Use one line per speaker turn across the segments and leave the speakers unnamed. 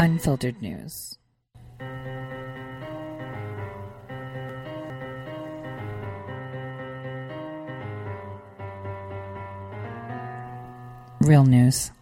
unfiltered news. Real news.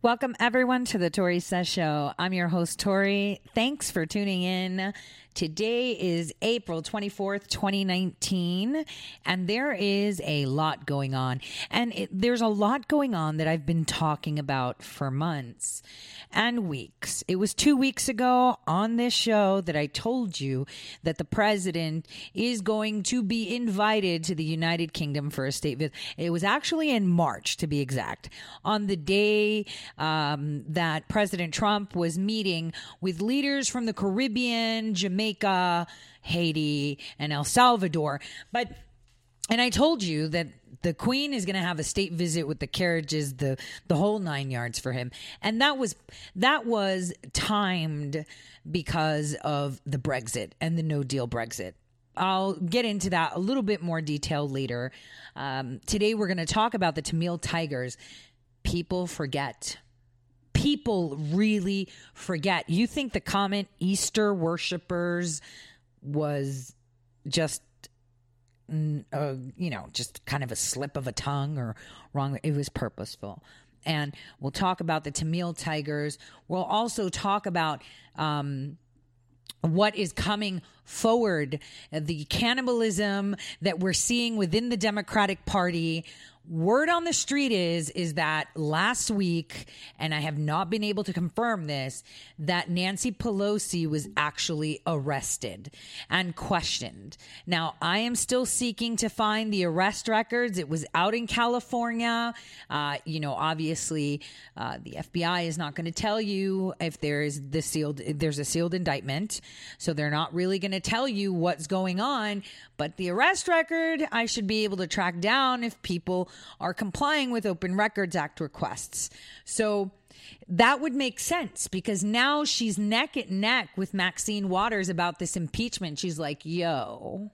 Welcome, everyone, to the Tori Says Show. I'm your host, Tori. Thanks for tuning in. Today is April 24th, 2019, and there is a lot going on. And it, there's a lot going on that I've been talking about for months and weeks. It was two weeks ago on this show that I told you that the president is going to be invited to the United Kingdom for a state visit. It was actually in March, to be exact, on the day um, that President Trump was meeting with leaders from the Caribbean, Jamaica, Jamaica, Haiti, and El Salvador. But and I told you that the queen is going to have a state visit with the carriages the the whole 9 yards for him. And that was that was timed because of the Brexit and the no deal Brexit. I'll get into that a little bit more detail later. Um, today, we're going to talk about the Tamil Tigers. People forget people really forget. You think the comment Easter worshippers was just uh, you know, just kind of a slip of a tongue or wrong. It was purposeful. And we'll talk about the Tamil Tigers. We'll also talk about um, what is coming forward, the cannibalism that we're seeing within the Democratic Party word on the street is is that last week and i have not been able to confirm this that nancy pelosi was actually arrested and questioned. Now i am still seeking to find the arrest records. It was out in california. Uh, you know obviously uh, the fbi is not going to tell you if there is the sealed there's a sealed indictment. So they're not really going to tell you what's going on. But the arrest record i should be able to track down if people are complying with Open Records Act requests. So that would make sense because now she's neck and neck with Maxine Waters about this impeachment. She's like, yo,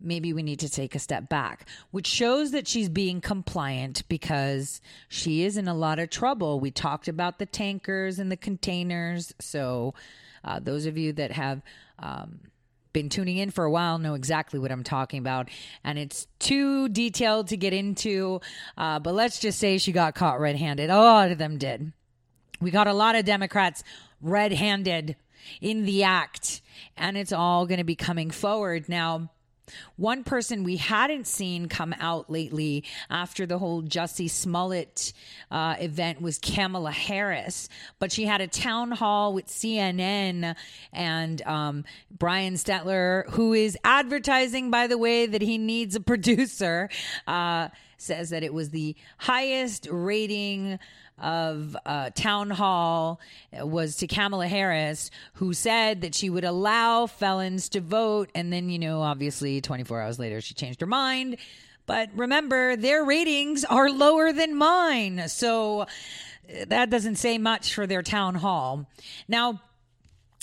maybe we need to take a step back, which shows that she's being compliant because she is in a lot of trouble. We talked about the tankers and the containers. So, uh, those of you that have um, been tuning in for a while know exactly what I'm talking about. And it's too detailed to get into, uh, but let's just say she got caught red handed. A lot of them did. We got a lot of Democrats red handed in the act, and it's all going to be coming forward. Now, one person we hadn't seen come out lately after the whole Jussie Smollett uh, event was Kamala Harris, but she had a town hall with CNN and um, Brian Stelter, who is advertising, by the way, that he needs a producer, uh, says that it was the highest rating of uh, town hall was to Kamala Harris, who said that she would allow felons to vote. And then, you know, obviously 24 hours later, she changed her mind. But remember, their ratings are lower than mine. So that doesn't say much for their town hall. Now,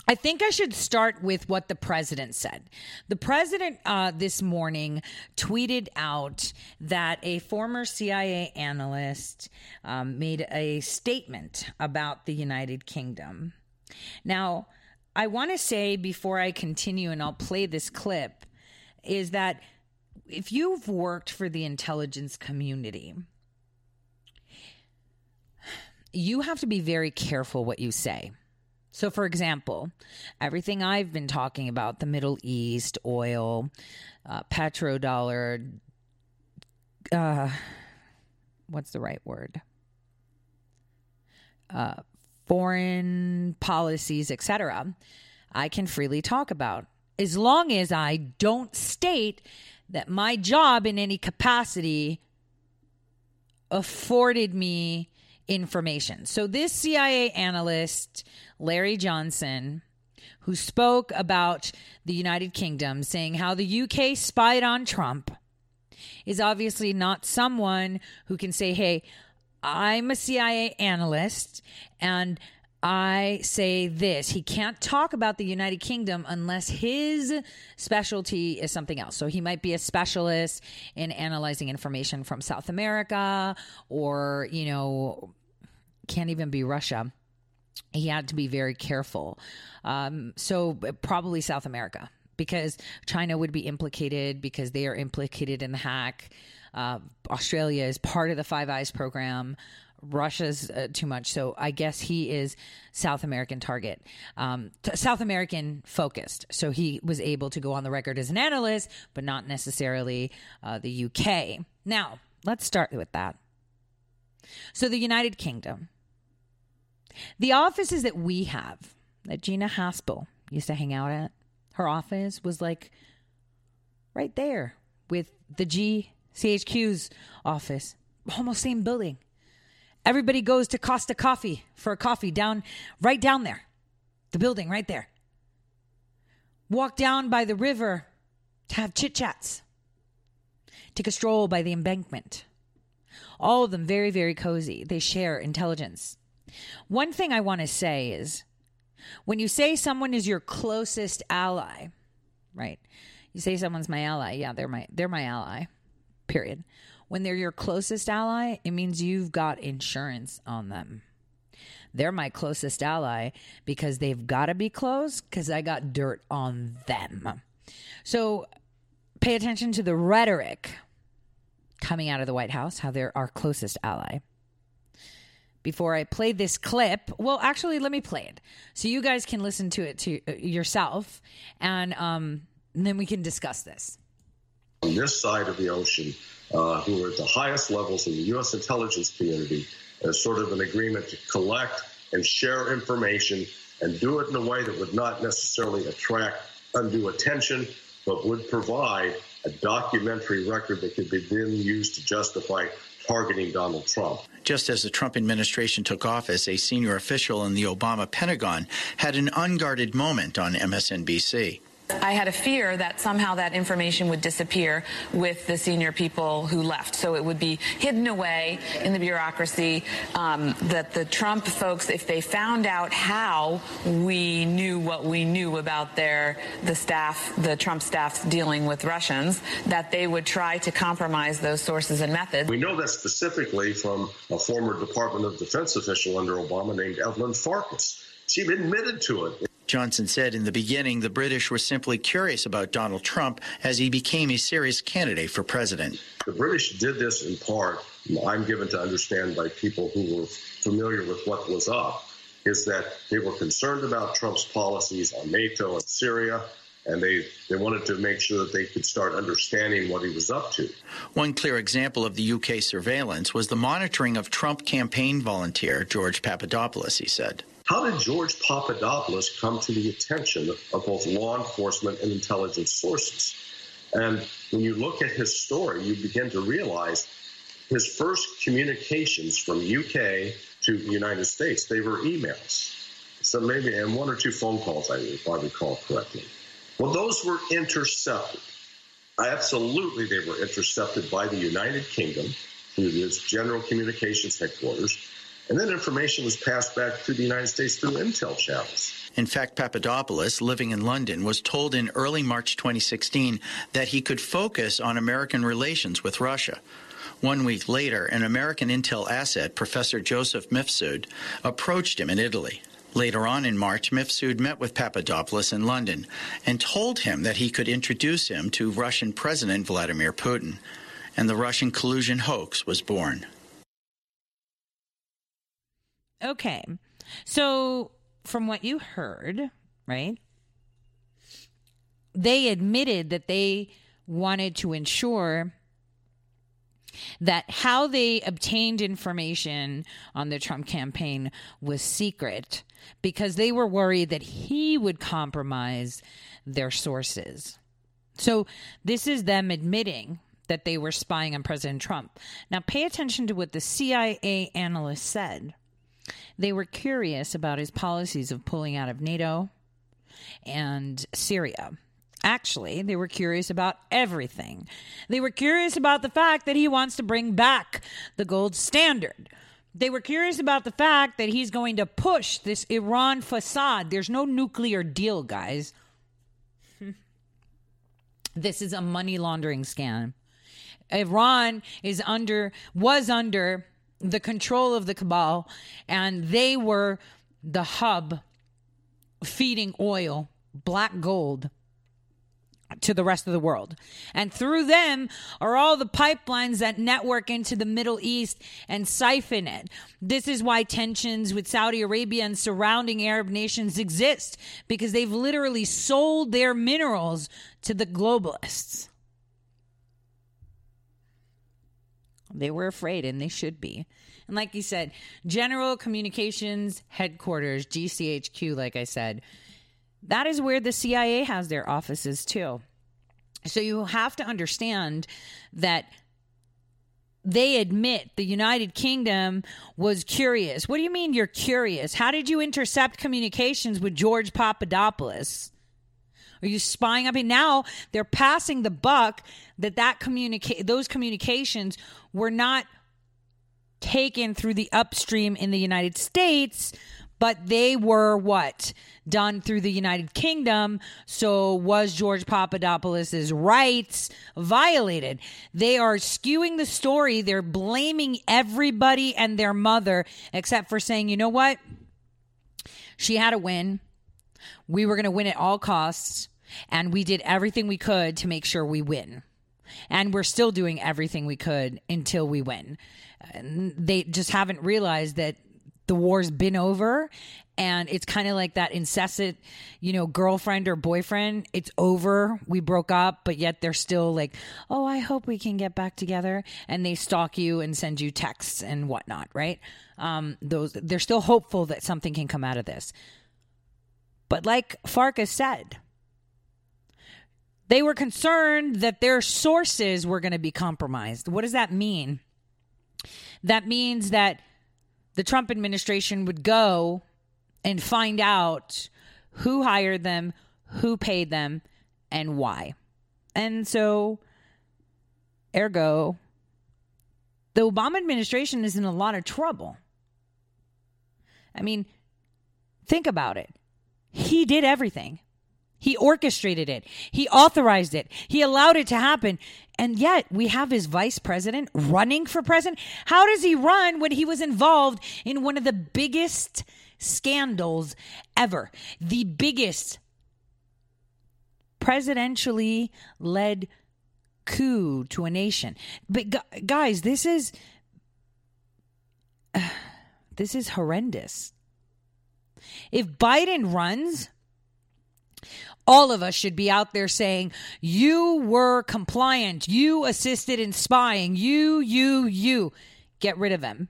I think I should start with what the president said. The president uh, this morning tweeted out that a former CIA analyst um, made a statement about the United Kingdom. Now, I want to say before I continue, and I'll play this clip, is that if you've worked for the intelligence community, you have to be very careful what you say so, for example, everything I've been talking about the Middle East, oil, uh, petrodollar, uh, what's the right word? Uh, foreign policies, etc., I can freely talk about as long as I don't state that my job in any capacity afforded me information. So, this CIA analyst, Larry Johnson, who spoke about the United Kingdom, saying how the UK spied on Trump, is obviously not someone who can say, hey, I'm a CIA analyst and I say this. He can't talk about the United Kingdom unless his specialty is something else. So he might be a specialist in analyzing information from South America or, you know, can't even be Russia. He had to be very careful. Um, so probably South America because China would be implicated because they are implicated in the hack. Uh, Australia is part of the Five Eyes program. Russia's uh, too much. So I guess he is South American target, um, t- South American focused. So he was able to go on the record as an analyst, but not necessarily uh, the UK. Now, let's start with that. So the United Kingdom, the offices that we have, that Gina Haspel used to hang out at, her office was like right there with the GCHQ's office, almost same building. Everybody goes to Costa Coffee for a coffee down right down there. The building right there. Walk down by the river to have chit chats. Take a stroll by the embankment. All of them very, very cozy. They share intelligence. One thing I want to say is when you say someone is your closest ally, right? You say someone's my ally. Yeah, they're my they're my ally. Period. When they're your closest ally, it means you've got insurance on them. They're my closest ally because they've got to be close because I got dirt on them. So pay attention to the rhetoric coming out of the White House, how they're our closest ally. Before I play this clip, well, actually, let me play it so you guys can listen to it to uh, yourself, and, um, and then we can discuss this.
On this side of the ocean, uh, who are at the highest levels in the U.S. intelligence community as sort of an agreement to collect and share information and do it in a way that would not necessarily attract undue attention, but would provide a documentary record that could be then used to justify targeting Donald Trump.
Just as the Trump administration took office, a senior official in the Obama Pentagon had an unguarded moment on MSNBC.
I had a fear that somehow that information would disappear with the senior people who left. So it would be hidden away in the bureaucracy. Um, that the Trump folks, if they found out how we knew what we knew about their the staff, the Trump staff dealing with Russians, that they would try to compromise those sources and methods.
We know that specifically from a former Department of Defense official under Obama named Evelyn Farkas. She admitted to it.
Johnson said in the beginning the British were simply curious about Donald Trump as he became a serious candidate for president.
The British did this in part, I'm given to understand by people who were familiar with what was up, is that they were concerned about Trump's policies on NATO and Syria, and they, they wanted to make sure that they could start understanding what he was up to.
One clear example of the UK surveillance was the monitoring of Trump campaign volunteer George Papadopoulos, he said.
How did George Papadopoulos come to the attention of both law enforcement and intelligence sources? And when you look at his story, you begin to realize his first communications from UK to the United States, they were emails. So maybe, and one or two phone calls, if I recall correctly. Well, those were intercepted. Absolutely, they were intercepted by the United Kingdom through its General Communications Headquarters and then information was passed back to the United States through intel channels.
In fact, Papadopoulos, living in London, was told in early March 2016 that he could focus on American relations with Russia. One week later, an American intel asset, Professor Joseph Mifsud, approached him in Italy. Later on in March, Mifsud met with Papadopoulos in London and told him that he could introduce him to Russian President Vladimir Putin. And the Russian collusion hoax was born.
Okay. So, from what you heard, right? They admitted that they wanted to ensure that how they obtained information on the Trump campaign was secret because they were worried that he would compromise their sources. So, this is them admitting that they were spying on President Trump. Now, pay attention to what the CIA analyst said. They were curious about his policies of pulling out of NATO and Syria. Actually, they were curious about everything. They were curious about the fact that he wants to bring back the gold standard. They were curious about the fact that he's going to push this Iran facade. There's no nuclear deal, guys. this is a money laundering scam. Iran is under was under the control of the cabal and they were the hub feeding oil, black gold to the rest of the world. And through them are all the pipelines that network into the Middle East and siphon it. This is why tensions with Saudi Arabia and surrounding Arab nations exist because they've literally sold their minerals to the globalists. They were afraid, and they should be. And like you said, General Communications Headquarters, GCHQ, like I said, that is where the CIA has their offices too. So you have to understand that they admit the United Kingdom was curious. What do you mean you're curious? How did you intercept communications with George Papadopoulos? Are you spying up? And now they're passing the buck that that communicate those communications were not taken through the upstream in the United States, but they were what done through the United Kingdom. So was George Papadopoulos's rights violated? They are skewing the story. They're blaming everybody and their mother, except for saying, you know what? She had a win. We were going to win at all costs, and we did everything we could to make sure we win. And we're still doing everything we could until we win. They just haven't realized that the war's been over and it's kind of like that incessant you know girlfriend or boyfriend it's over we broke up but yet they're still like oh i hope we can get back together and they stalk you and send you texts and whatnot right um, those they're still hopeful that something can come out of this but like farkas said they were concerned that their sources were going to be compromised what does that mean that means that the Trump administration would go and find out who hired them, who paid them, and why. And so, ergo, the Obama administration is in a lot of trouble. I mean, think about it. He did everything. He orchestrated it. He authorized it. He allowed it to happen. And yet we have his vice president running for president. How does he run when he was involved in one of the biggest scandals ever? The biggest presidentially led coup to a nation. But guys, this is uh, this is horrendous. If Biden runs, all of us should be out there saying, You were compliant. You assisted in spying. You, you, you. Get rid of him.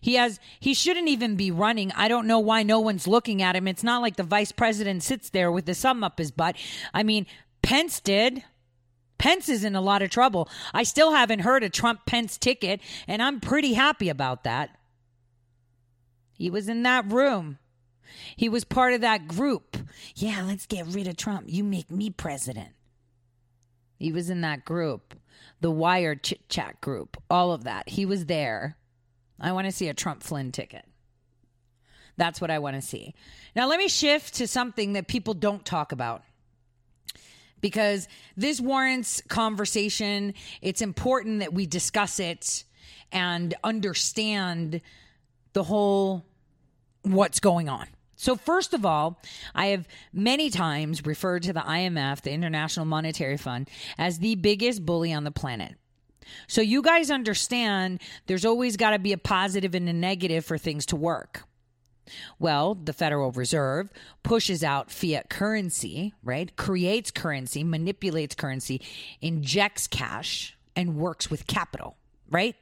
He has he shouldn't even be running. I don't know why no one's looking at him. It's not like the vice president sits there with the thumb up his butt. I mean, Pence did. Pence is in a lot of trouble. I still haven't heard a Trump Pence ticket, and I'm pretty happy about that. He was in that room. He was part of that group. Yeah, let's get rid of Trump. You make me president. He was in that group, the Wired chit chat group, all of that. He was there. I want to see a Trump Flynn ticket. That's what I want to see. Now, let me shift to something that people don't talk about because this warrants conversation. It's important that we discuss it and understand the whole what's going on. So, first of all, I have many times referred to the IMF, the International Monetary Fund, as the biggest bully on the planet. So, you guys understand there's always got to be a positive and a negative for things to work. Well, the Federal Reserve pushes out fiat currency, right? Creates currency, manipulates currency, injects cash, and works with capital, right?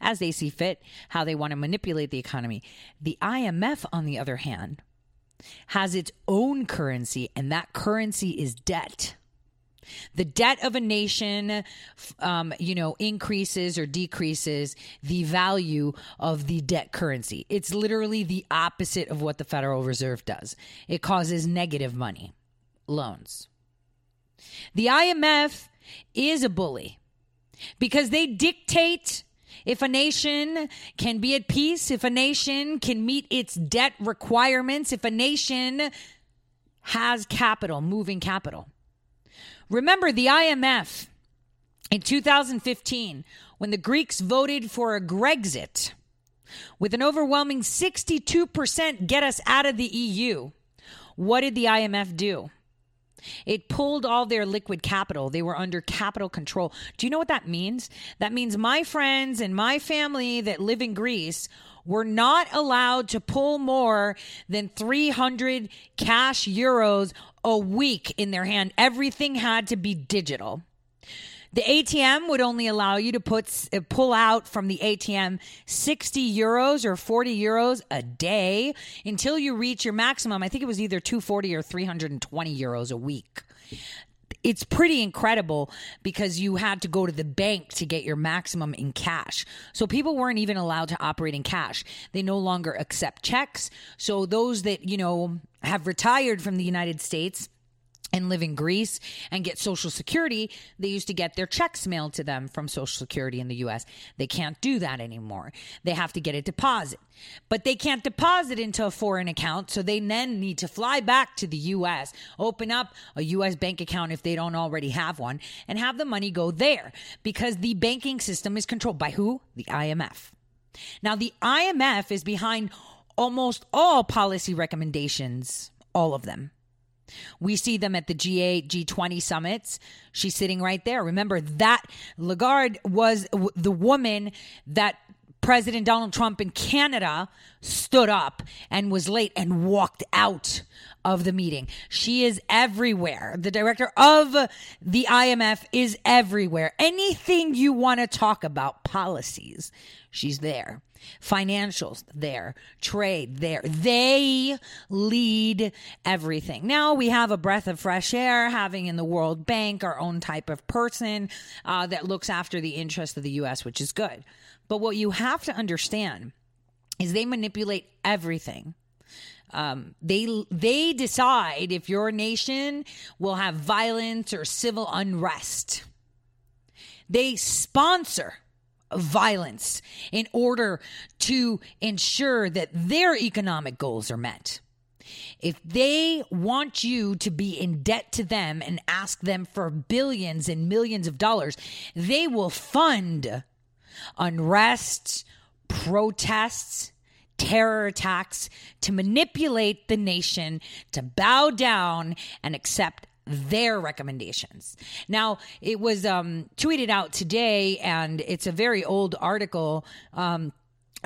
As they see fit, how they want to manipulate the economy. The IMF, on the other hand, has its own currency, and that currency is debt. The debt of a nation, um, you know, increases or decreases the value of the debt currency. It's literally the opposite of what the Federal Reserve does. It causes negative money, loans. The IMF is a bully because they dictate if a nation can be at peace, if a nation can meet its debt requirements, if a nation has capital, moving capital. Remember the IMF in 2015 when the Greeks voted for a Grexit with an overwhelming 62% get us out of the EU. What did the IMF do? It pulled all their liquid capital. They were under capital control. Do you know what that means? That means my friends and my family that live in Greece were not allowed to pull more than 300 cash euros a week in their hand. Everything had to be digital. The ATM would only allow you to put uh, pull out from the ATM 60 euros or 40 euros a day until you reach your maximum. I think it was either 240 or 320 euros a week. It's pretty incredible because you had to go to the bank to get your maximum in cash. So people weren't even allowed to operate in cash. They no longer accept checks. So those that, you know, have retired from the United States and live in Greece and get Social Security, they used to get their checks mailed to them from Social Security in the US. They can't do that anymore. They have to get a deposit. But they can't deposit into a foreign account, so they then need to fly back to the US, open up a US bank account if they don't already have one, and have the money go there because the banking system is controlled by who? The IMF. Now, the IMF is behind almost all policy recommendations, all of them. We see them at the G8, G20 summits. She's sitting right there. Remember that Lagarde was the woman that President Donald Trump in Canada stood up and was late and walked out of the meeting. She is everywhere. The director of the IMF is everywhere. Anything you want to talk about, policies, she's there financials there, trade there. They lead everything. Now we have a breath of fresh air, having in the World Bank our own type of person uh, that looks after the interests of the U.S., which is good. But what you have to understand is they manipulate everything. Um, they they decide if your nation will have violence or civil unrest. They sponsor violence in order to ensure that their economic goals are met. If they want you to be in debt to them and ask them for billions and millions of dollars, they will fund unrest, protests, terror attacks to manipulate the nation to bow down and accept their recommendations. Now, it was um, tweeted out today, and it's a very old article. Um,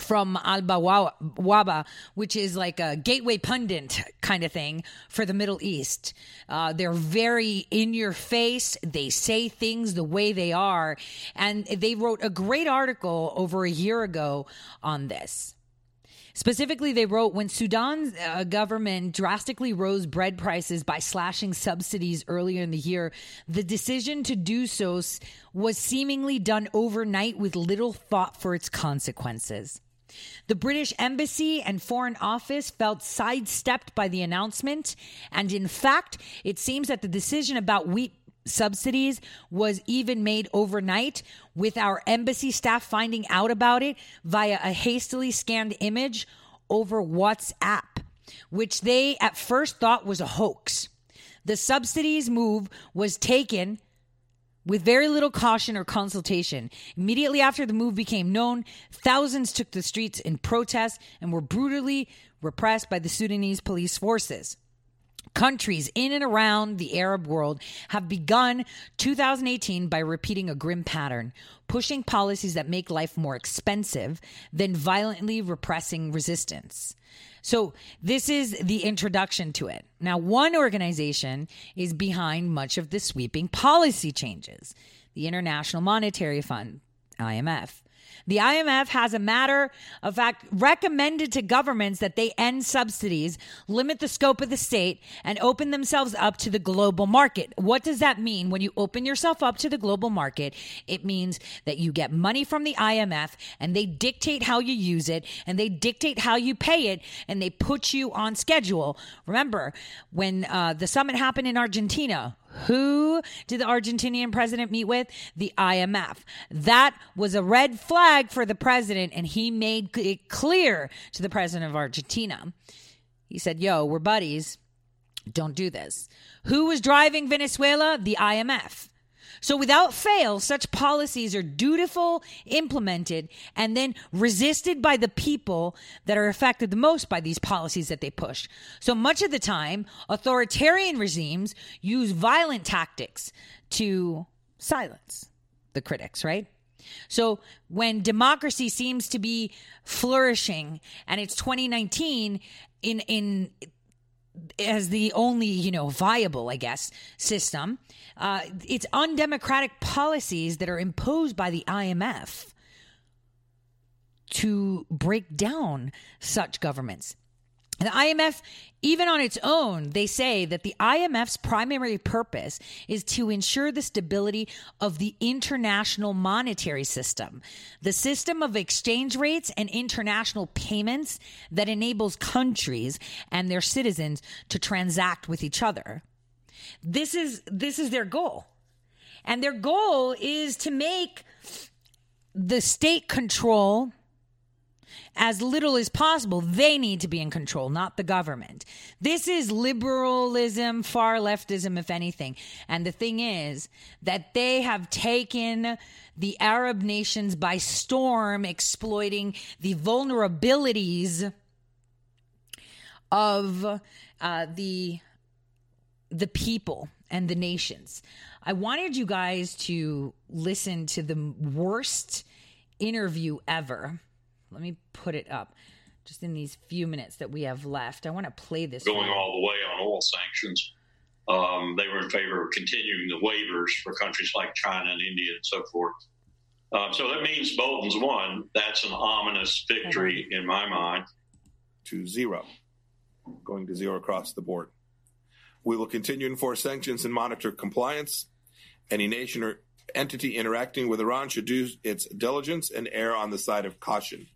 from Al Waba, which is like a gateway pundit kind of thing for the Middle East. Uh, they're very in your face. They say things the way they are. And they wrote a great article over a year ago on this. Specifically, they wrote when Sudan's uh, government drastically rose bread prices by slashing subsidies earlier in the year, the decision to do so was seemingly done overnight with little thought for its consequences. The British Embassy and Foreign Office felt sidestepped by the announcement. And in fact, it seems that the decision about wheat subsidies was even made overnight with our embassy staff finding out about it via a hastily scanned image over WhatsApp, which they at first thought was a hoax. The subsidies move was taken with very little caution or consultation. Immediately after the move became known, thousands took the streets in protest and were brutally repressed by the Sudanese police forces. Countries in and around the Arab world have begun 2018 by repeating a grim pattern, pushing policies that make life more expensive, then violently repressing resistance. So, this is the introduction to it. Now, one organization is behind much of the sweeping policy changes the International Monetary Fund, IMF. The IMF has a matter of fact recommended to governments that they end subsidies, limit the scope of the state, and open themselves up to the global market. What does that mean when you open yourself up to the global market? It means that you get money from the IMF and they dictate how you use it and they dictate how you pay it and they put you on schedule. Remember, when uh, the summit happened in Argentina, who did the Argentinian president meet with? The IMF. That was a red flag for the president, and he made it clear to the president of Argentina. He said, Yo, we're buddies. Don't do this. Who was driving Venezuela? The IMF. So without fail, such policies are dutiful, implemented, and then resisted by the people that are affected the most by these policies that they push. So much of the time, authoritarian regimes use violent tactics to silence the critics, right? So when democracy seems to be flourishing and it's 2019 in in as the only you know viable i guess system uh, it's undemocratic policies that are imposed by the imf to break down such governments the IMF, even on its own, they say that the IMF's primary purpose is to ensure the stability of the international monetary system, the system of exchange rates and international payments that enables countries and their citizens to transact with each other. This is this is their goal. And their goal is to make the state control as little as possible. They need to be in control, not the government. This is liberalism, far leftism, if anything. And the thing is that they have taken the Arab nations by storm, exploiting the vulnerabilities of uh, the the people and the nations. I wanted you guys to listen to the worst interview ever let me put it up just in these few minutes that we have left. I want to play this.
Going all the way on oil sanctions. Um, they were in favor of continuing the waivers for countries like China and India and so forth. Um, so that means Bolton's won. That's an ominous victory in my mind.
To zero, going to zero across the board. We will continue to enforce sanctions and monitor compliance. Any nation or entity interacting with Iran should do its diligence and err on the side of caution.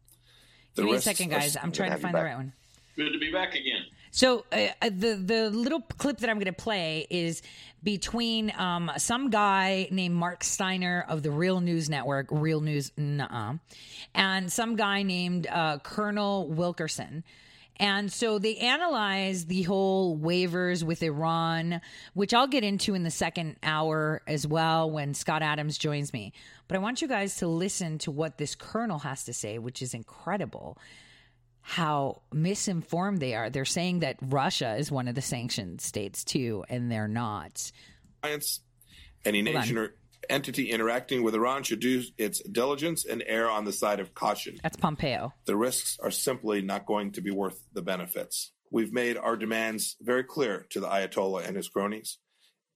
The Give me a second, guys. I'm trying to find the right one.
Good to be back again.
So uh, uh the the little clip that I'm going to play is between um, some guy named Marc Steiner of the Real News Network, Real News, nuh and some guy named uh, Colonel Wilkerson. And so they analyze the whole waivers with Iran, which I'll get into in the second hour as well when Scott Adams joins me. But I want you guys to listen to what this colonel has to say, which is incredible how misinformed they are. They're saying that Russia is one of the sanctioned states too, and they're not.
Any nation or entity interacting with Iran should do its diligence and err on the side of caution.
That's Pompeo.
The risks are simply not going to be worth the benefits. We've made our demands very clear to the Ayatollah and his cronies.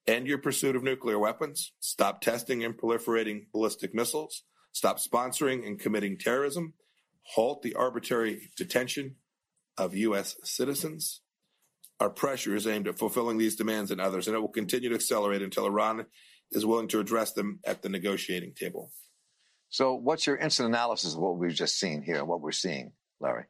End your pursuit of nuclear weapons. Stop testing and proliferating ballistic missiles. Stop sponsoring and committing terrorism. Halt the arbitrary detention of U.S. citizens. Our pressure is aimed at fulfilling these demands and others, and it will continue to accelerate until Iran is willing to address them at the negotiating table.
So, what's your instant analysis of what we've just seen here, what we're seeing, Larry?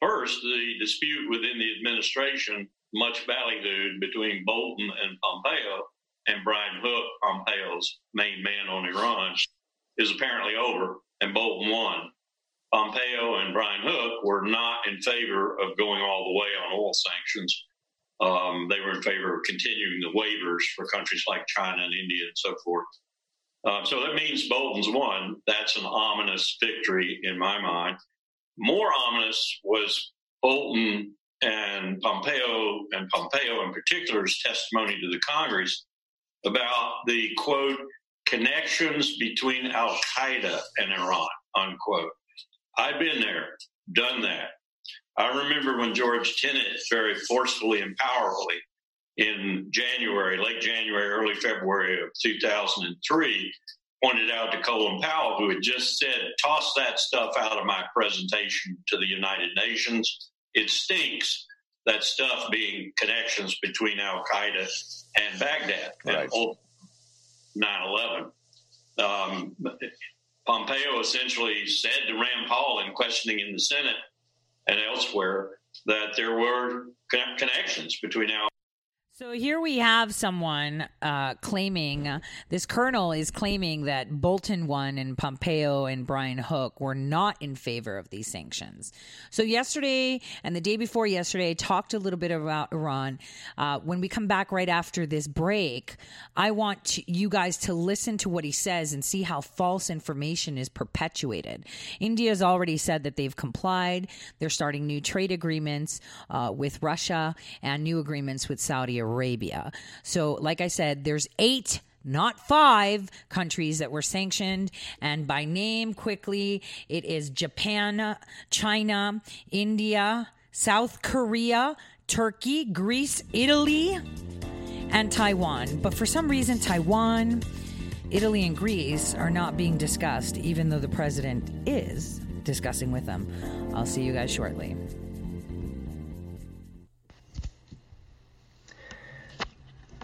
First, the dispute within the administration much ballyhooed between Bolton and Pompeo and Brian Hook, Pompeo's main man on Iran, is apparently over, and Bolton won. Pompeo and Brian Hook were not in favor of going all the way on oil sanctions. Um, they were in favor of continuing the waivers for countries like China and India and so forth. Uh, so that means Bolton's won. That's an ominous victory in my mind. More ominous was Bolton and Pompeo, and Pompeo in particular's testimony to the Congress about the quote connections between Al Qaeda and Iran unquote. I've been there, done that. I remember when George Tenet very forcefully and powerfully in January, late January, early February of 2003, pointed out to Colin Powell, who had just said, toss that stuff out of my presentation to the United Nations. It stinks, that stuff being connections between Al Qaeda and Baghdad right. and 9 11. Um, Pompeo essentially said to Rand Paul in questioning in the Senate and elsewhere that there were connections between Al
so here we have someone uh, claiming, this colonel is claiming that Bolton won and Pompeo and Brian Hook were not in favor of these sanctions. So yesterday and the day before yesterday, I talked a little bit about Iran. Uh, when we come back right after this break, I want to, you guys to listen to what he says and see how false information is perpetuated. India has already said that they've complied. They're starting new trade agreements uh, with Russia and new agreements with Saudi Arabia. So, like I said, there's eight not five countries that were sanctioned. And by name, quickly, it is Japan, China, India, South Korea, Turkey, Greece, Italy, and Taiwan. But for some reason, Taiwan, Italy, and Greece are not being discussed, even though the president is discussing with them. I'll see you guys shortly.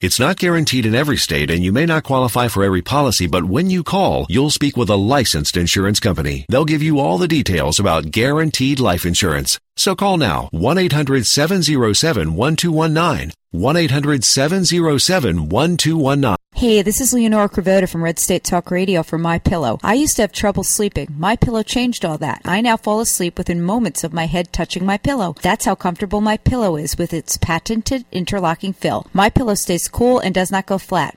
It's not guaranteed in every state and you may not qualify for every policy, but when you call, you'll speak with a licensed insurance company. They'll give you all the details about guaranteed life insurance. So call now 1-800-707-1219. 1-800-707-1219.
Hey, this is Leonora Cravota from Red State Talk Radio for My Pillow. I used to have trouble sleeping. My Pillow changed all that. I now fall asleep within moments of my head touching my pillow. That's how comfortable My Pillow is with its patented interlocking fill. My Pillow stays cool and does not go flat.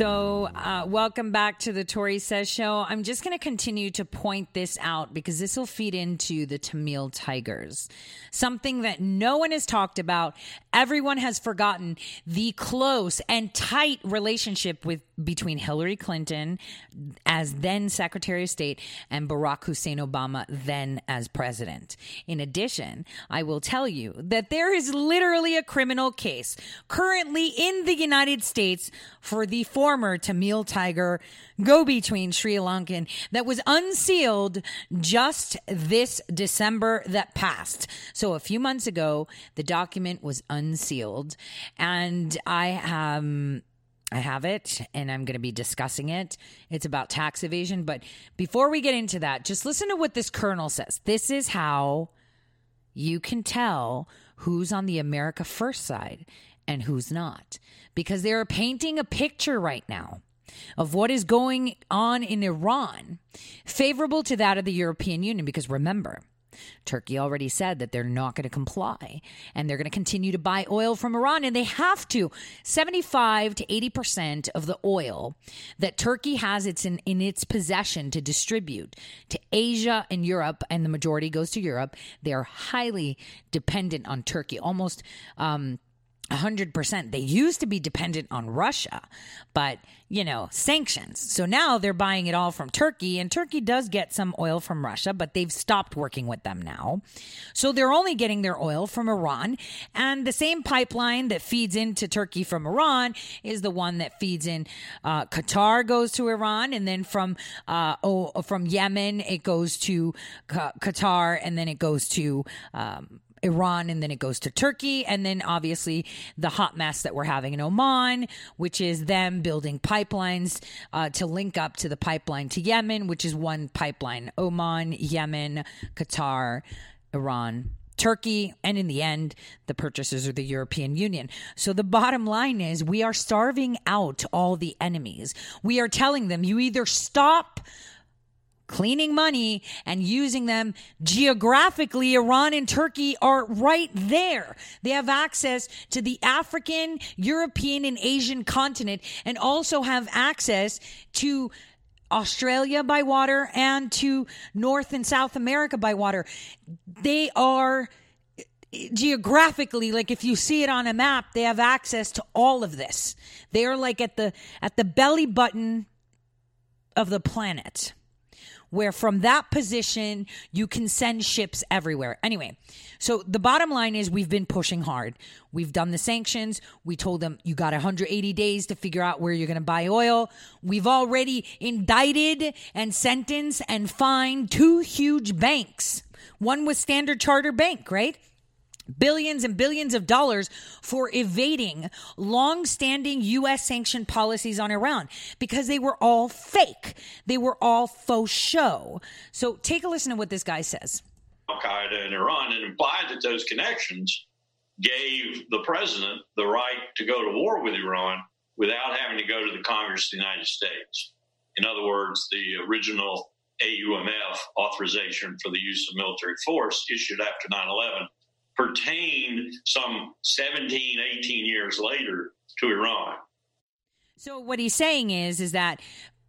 So, uh, welcome back to the Tori Says Show. I'm just going to continue to point this out because this will feed into the Tamil Tigers. Something that no one has talked about. Everyone has forgotten the close and tight relationship with between Hillary Clinton as then Secretary of State and Barack Hussein Obama then as president. In addition, I will tell you that there is literally a criminal case currently in the United States for the former former Tamil Tiger go between Sri Lankan that was unsealed just this December that passed. So a few months ago, the document was unsealed, and I um I have it and I'm going to be discussing it. It's about tax evasion. But before we get into that, just listen to what this colonel says. This is how you can tell who's on the America First side and who's not. Because they're painting a picture right now of what is going on in Iran favorable to that of the European Union. Because remember, Turkey already said that they're not going to comply and they're going to continue to buy oil from Iran and they have to. 75 to 80% of the oil that Turkey has its in, in its possession to distribute to Asia and Europe and the majority goes to Europe, they're highly dependent on Turkey. Almost um 100%. They used to be dependent on Russia, but, you know, sanctions. So now they're buying it all from Turkey, and Turkey does get some oil from Russia, but they've stopped working with them now. So they're only getting their oil from Iran. And the same pipeline that feeds into Turkey from Iran is the one that feeds in uh, Qatar, goes to Iran, and then from, uh, oh, from Yemen, it goes to Qatar, and then it goes to. Um, Iran and then it goes to Turkey. And then obviously the hot mess that we're having in Oman, which is them building pipelines uh, to link up to the pipeline to Yemen, which is one pipeline Oman, Yemen, Qatar, Iran. Turkey, and in the end, the purchasers are the European Union. So the bottom line is we are starving out all the enemies. We are telling them you either stop cleaning money and using them geographically. Iran and Turkey are right there. They have access to the African, European, and Asian continent and also have access to Australia by water and to North and South America by water. They are geographically like if you see it on a map they have access to all of this they are like at the at the belly button of the planet where from that position you can send ships everywhere. Anyway, so the bottom line is we've been pushing hard. We've done the sanctions. We told them you got 180 days to figure out where you're going to buy oil. We've already indicted and sentenced and fined two huge banks. One was Standard Charter Bank, right? Billions and billions of dollars for evading long-standing US sanctioned policies on Iran because they were all fake. They were all faux show. So take a listen to what this guy says.
Al Qaeda in Iran and implied that those connections gave the president the right to go to war with Iran without having to go to the Congress of the United States. In other words, the original AUMF authorization for the use of military force issued after 9 11 pertain some 17, 18 years later to Iran.
So what he's saying is is that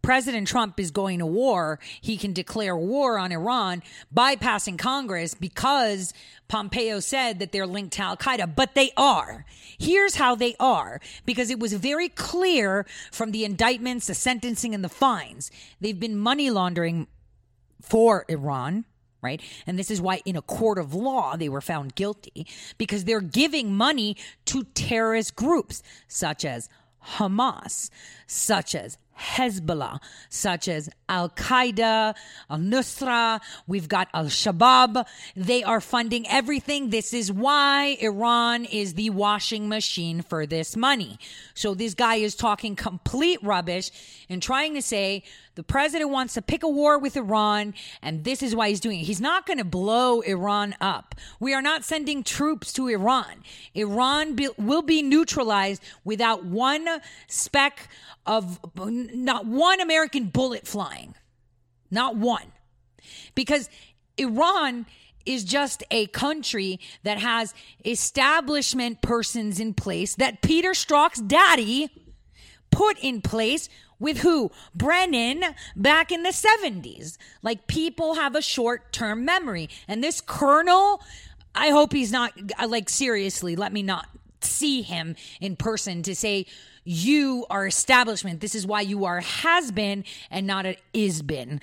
President Trump is going to war, he can declare war on Iran, bypassing Congress because Pompeo said that they're linked to Al Qaeda, but they are. Here's how they are because it was very clear from the indictments, the sentencing, and the fines. They've been money laundering for Iran right? And this is why in a court of law they were found guilty because they're giving money to terrorist groups such as Hamas, such as Hezbollah, such as Al Qaeda, Al Nusra, we've got Al Shabaab. They are funding everything. This is why Iran is the washing machine for this money. So this guy is talking complete rubbish and trying to say the president wants to pick a war with Iran, and this is why he's doing it. He's not going to blow Iran up. We are not sending troops to Iran. Iran be, will be neutralized without one speck of not one American bullet flying. Not one. Because Iran is just a country that has establishment persons in place that Peter Strzok's daddy put in place with who? Brennan back in the 70s. Like people have a short term memory. And this colonel, I hope he's not, uh, like, seriously, let me not see him in person to say, you are establishment. This is why you are has been and not a is been.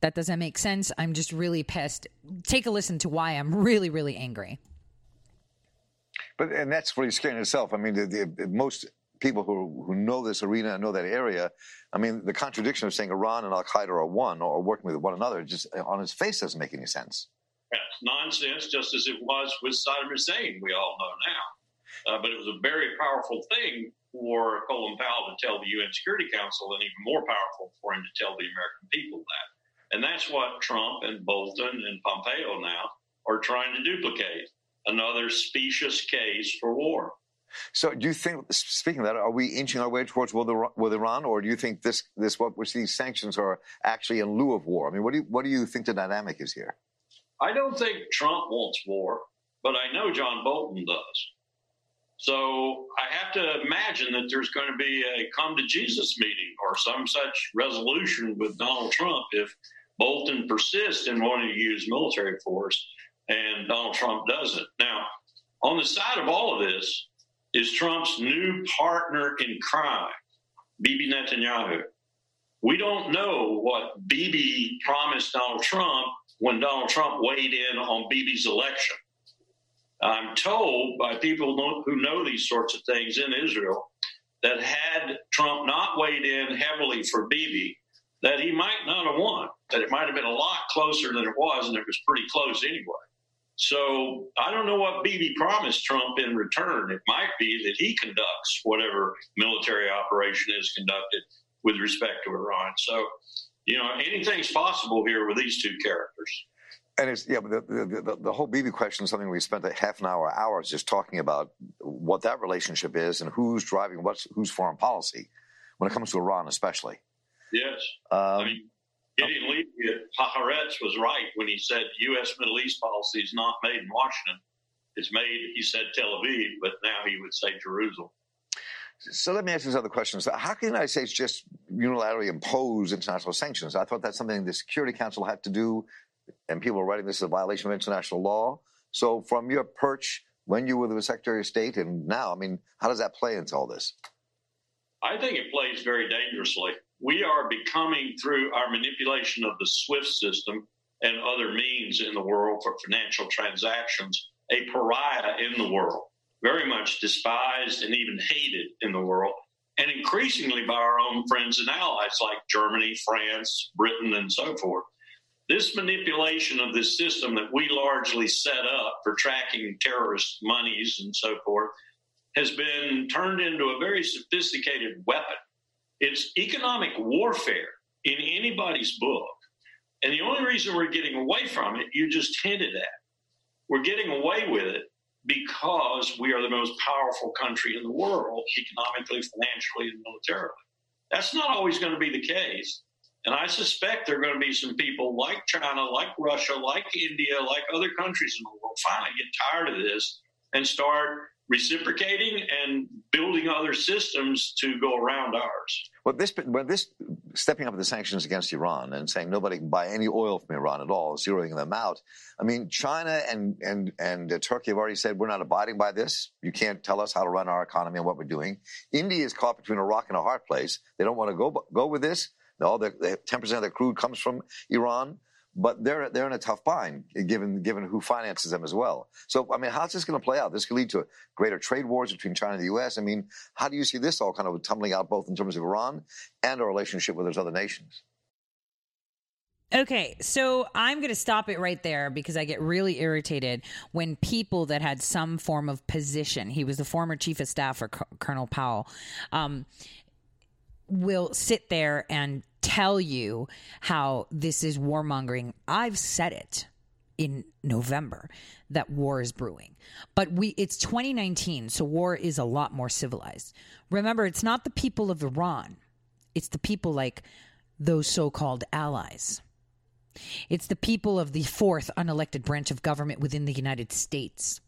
That doesn't make sense. I'm just really pissed. Take a listen to why I'm really, really angry.
But and that's really scary in itself. I mean, the, the most people who who know this arena and know that area, I mean, the contradiction of saying Iran and Al Qaeda are one or working with one another just on its face doesn't make any sense.
That's nonsense, just as it was with Saddam Hussein, we all know now. Uh, but it was a very powerful thing for Colin Powell to tell the UN Security Council, and even more powerful for him to tell the American people that. And that's what Trump and Bolton and Pompeo now are trying to duplicate another specious case for war.
So, do you think, speaking of that, are we inching our way towards war with Iran, or do you think this, this what which these sanctions are actually in lieu of war? I mean, what do you, what do you think the dynamic is here?
I don't think Trump wants war, but I know John Bolton does. So I have to imagine that there's going to be a come to Jesus meeting or some such resolution with Donald Trump if Bolton persists in wanting to use military force and Donald Trump doesn't. Now, on the side of all of this is Trump's new partner in crime, Bibi Netanyahu. We don't know what Bibi promised Donald Trump when Donald Trump weighed in on Bibi's election. I'm told by people who know these sorts of things in Israel that had Trump not weighed in heavily for Bibi, that he might not have won, that it might have been a lot closer than it was, and it was pretty close anyway. So I don't know what Bibi promised Trump in return. It might be that he conducts whatever military operation is conducted with respect to Iran. So, you know, anything's possible here with these two characters.
And it's yeah, but the, the, the, whole Bibi question is something we spent a half an hour, hours just talking about what that relationship is and who's driving what's whose foreign policy when it comes to Iran, especially.
Yes, um, I mean Gideon Levy at Haaretz was right when he said U.S. Middle East policy is not made in Washington. It's made, he said, Tel Aviv, but now he would say Jerusalem.
So let me ask you this other question. So how can the United States just unilaterally impose international sanctions? I thought that's something the Security Council had to do and people are writing this as a violation of international law. So, from your perch when you were the Secretary of State and now, I mean, how does that play into all this?
I think it plays very dangerously. We are becoming, through our manipulation of the SWIFT system and other means in the world for financial transactions, a pariah in the world, very much despised and even hated in the world, and increasingly by our own friends and allies like Germany, France, Britain, and so forth. This manipulation of this system that we largely set up for tracking terrorist monies and so forth has been turned into a very sophisticated weapon. It's economic warfare in anybody's book. And the only reason we're getting away from it, you just hinted at, we're getting away with it because we are the most powerful country in the world, economically, financially, and militarily. That's not always going to be the case. And I suspect there are going to be some people like China, like Russia, like India, like other countries in the world finally get tired of this and start reciprocating and building other systems to go around ours.
Well, this, well, this stepping up the sanctions against Iran and saying nobody can buy any oil from Iran at all, zeroing them out. I mean, China and and and uh, Turkey have already said we're not abiding by this. You can't tell us how to run our economy and what we're doing. India is caught between a rock and a hard place. They don't want to go go with this. No, ten percent of their crude comes from Iran, but they're they're in a tough bind given given who finances them as well. So, I mean, how's this going to play out? This could lead to greater trade wars between China and the U.S. I mean, how do you see this all kind of tumbling out, both in terms of Iran and our relationship with those other nations?
Okay, so I'm going to stop it right there because I get really irritated when people that had some form of position, he was the former chief of staff for C- Colonel Powell, um, will sit there and tell you how this is warmongering. I've said it in November that war is brewing. But we it's 2019, so war is a lot more civilized. Remember, it's not the people of Iran. It's the people like those so-called allies. It's the people of the fourth unelected branch of government within the United States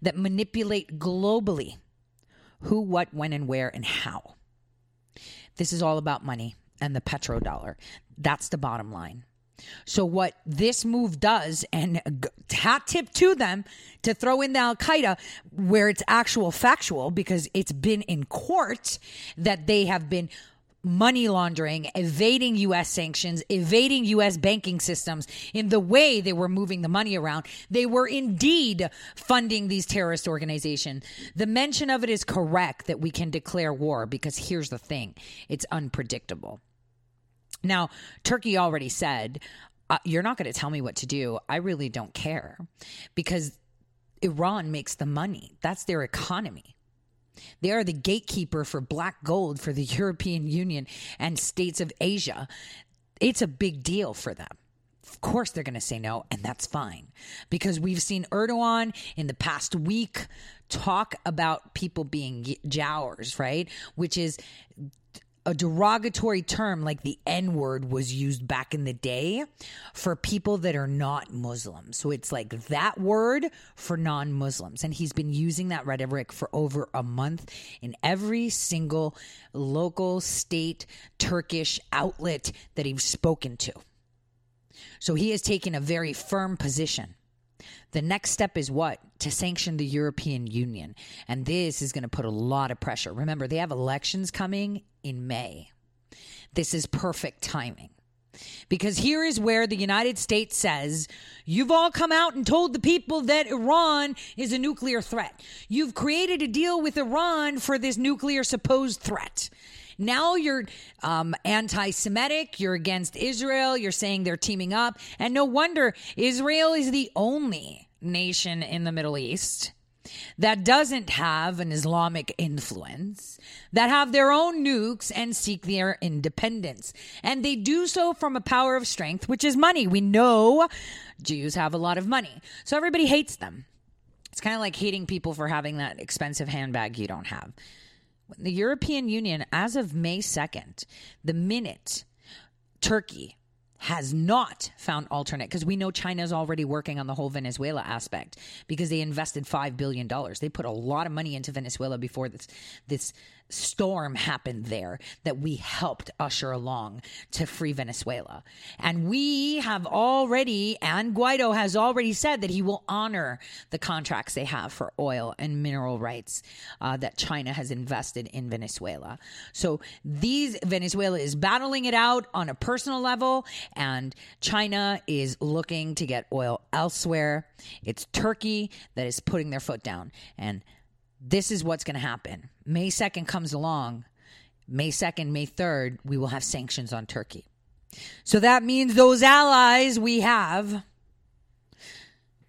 that manipulate globally who, what, when, and where, and how. This is all about money and the petrodollar. That's the bottom line. So, what this move does, and hat tip to them to throw in the Al Qaeda where it's actual factual because it's been in court that they have been money laundering, evading U.S. sanctions, evading U.S. banking systems in the way they were moving the money around. They were indeed funding these terrorist organizations. The mention of it is correct that we can declare war because here's the thing it's unpredictable. Now, Turkey already said, uh, You're not going to tell me what to do. I really don't care because Iran makes the money, that's their economy. They are the gatekeeper for black gold for the European Union and states of Asia. It's a big deal for them. Of course, they're going to say no, and that's fine because we've seen Erdogan in the past week talk about people being giaours, right? Which is a derogatory term like the N word was used back in the day for people that are not Muslims. So it's like that word for non Muslims. And he's been using that rhetoric for over a month in every single local, state, Turkish outlet that he's spoken to. So he has taken a very firm position. The next step is what? To sanction the European Union. And this is going to put a lot of pressure. Remember, they have elections coming in May. This is perfect timing. Because here is where the United States says, You've all come out and told the people that Iran is a nuclear threat. You've created a deal with Iran for this nuclear supposed threat. Now you're um, anti Semitic, you're against Israel, you're saying they're teaming up. And no wonder Israel is the only nation in the Middle East that doesn't have an Islamic influence, that have their own nukes and seek their independence. And they do so from a power of strength, which is money. We know Jews have a lot of money. So everybody hates them. It's kind of like hating people for having that expensive handbag you don't have. The European Union, as of May 2nd, the minute Turkey has not found alternate because we know China's already working on the whole Venezuela aspect because they invested 5 billion dollars. They put a lot of money into Venezuela before this this storm happened there that we helped usher along to free Venezuela. And we have already, and Guaido has already said that he will honor the contracts they have for oil and mineral rights uh, that China has invested in Venezuela. So these, Venezuela is battling it out on a personal level, and China is looking to get oil elsewhere. It's Turkey that is putting their foot down. And this is what's going to happen. May 2nd comes along. May 2nd, May 3rd, we will have sanctions on Turkey. So that means those allies we have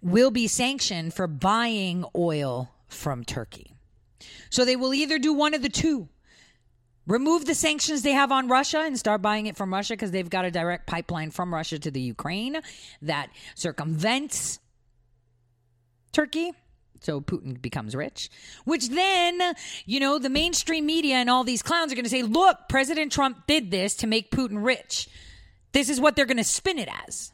will be sanctioned for buying oil from Turkey. So they will either do one of the two remove the sanctions they have on Russia and start buying it from Russia because they've got a direct pipeline from Russia to the Ukraine that circumvents Turkey so Putin becomes rich, which then, you know, the mainstream media and all these clowns are going to say, look, President Trump did this to make Putin rich. This is what they're going to spin it as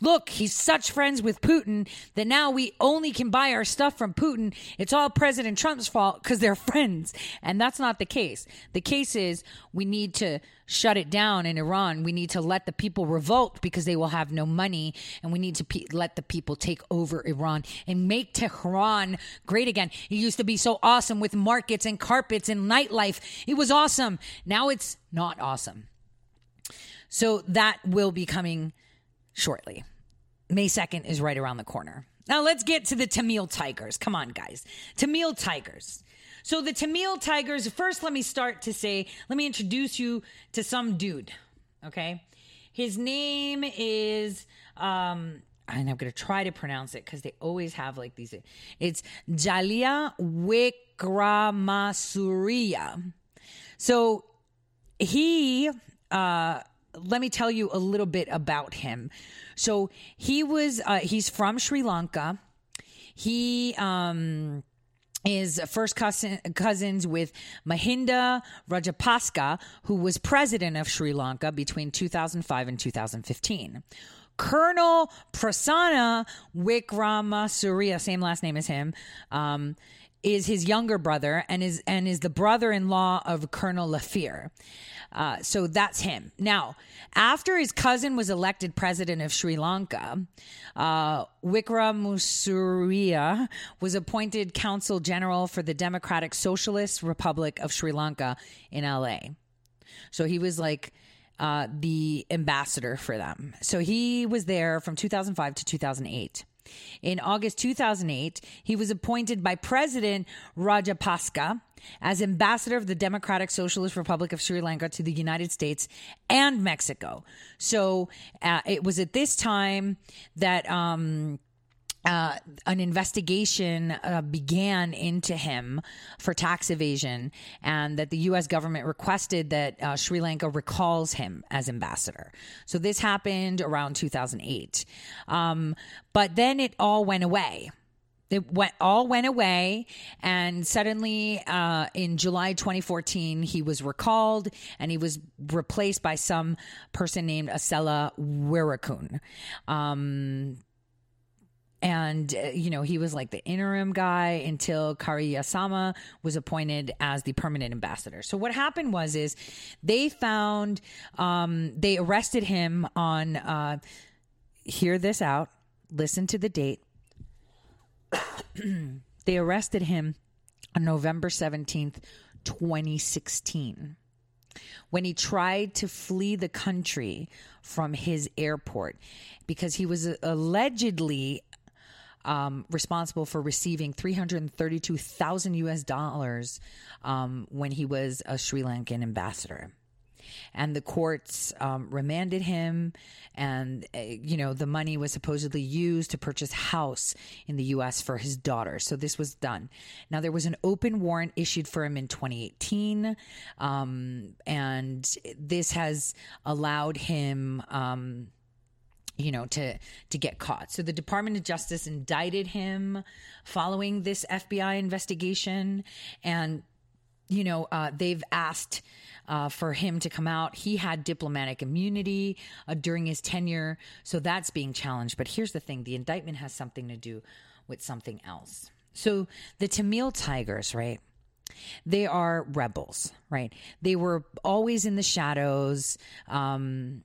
look, he's such friends with Putin that now we only can buy our stuff from Putin. It's all President Trump's fault because they're friends. And that's not the case. The case is we need to shut it down in Iran. We need to let the people revolt because they will have no money. And we need to pe- let the people take over Iran and make Tehran great again. It used to be so awesome with markets and carpets and nightlife. It was awesome. Now it's not awesome. So that will be coming shortly. May 2nd is right around the corner. Now let's get to the Tamil Tigers. Come on, guys. Tamil Tigers. So the Tamil Tigers, first let me start to say, let me introduce you to some dude. Okay. His name is um and I'm to try to pronounce it because they always have like these. It's Jaliya Wickramasuriya. So he uh, let me tell you a little bit about him. So he was uh, he's from Sri Lanka. He um, is first cousin, cousins with Mahinda Rajapaksa, who was president of Sri Lanka between 2005 and 2015. Colonel Prasanna Wickramasuriya, same last name as him, um, is his younger brother and is and is the brother-in-law of Colonel Lafir. Uh, so that's him. Now, after his cousin was elected president of Sri Lanka, uh, was appointed consul general for the Democratic Socialist Republic of Sri Lanka in LA. So he was like uh, the ambassador for them. So he was there from 2005 to 2008. In August 2008, he was appointed by President Rajapaksa as ambassador of the Democratic Socialist Republic of Sri Lanka to the United States and Mexico. So uh, it was at this time that. Um, uh, an investigation uh, began into him for tax evasion, and that the U.S. government requested that uh, Sri Lanka recalls him as ambassador. So this happened around 2008, um, but then it all went away. It went all went away, and suddenly uh, in July 2014, he was recalled and he was replaced by some person named Asela Weerakoon. Um, and uh, you know he was like the interim guy until Kariyawasam was appointed as the permanent ambassador. So what happened was is they found um, they arrested him on uh, hear this out listen to the date they arrested him on November 17th 2016 when he tried to flee the country from his airport because he was allegedly um, responsible for receiving 332,000 US dollars um, when he was a Sri Lankan ambassador. And the courts um, remanded him, and uh, you know the money was supposedly used to purchase house in the U.S. for his daughter. So this was done. Now there was an open warrant issued for him in 2018, um, and this has allowed him um, you know to to get caught. So the department of justice indicted him following this fbi investigation. And you know uh, they've asked uh, for him to come out. He had diplomatic immunity uh, during his tenure. So that's being challenged. But here's the thing. The indictment has something to do with something else. So the tamil tigers right they are rebels, right? They were always in the shadows. Um,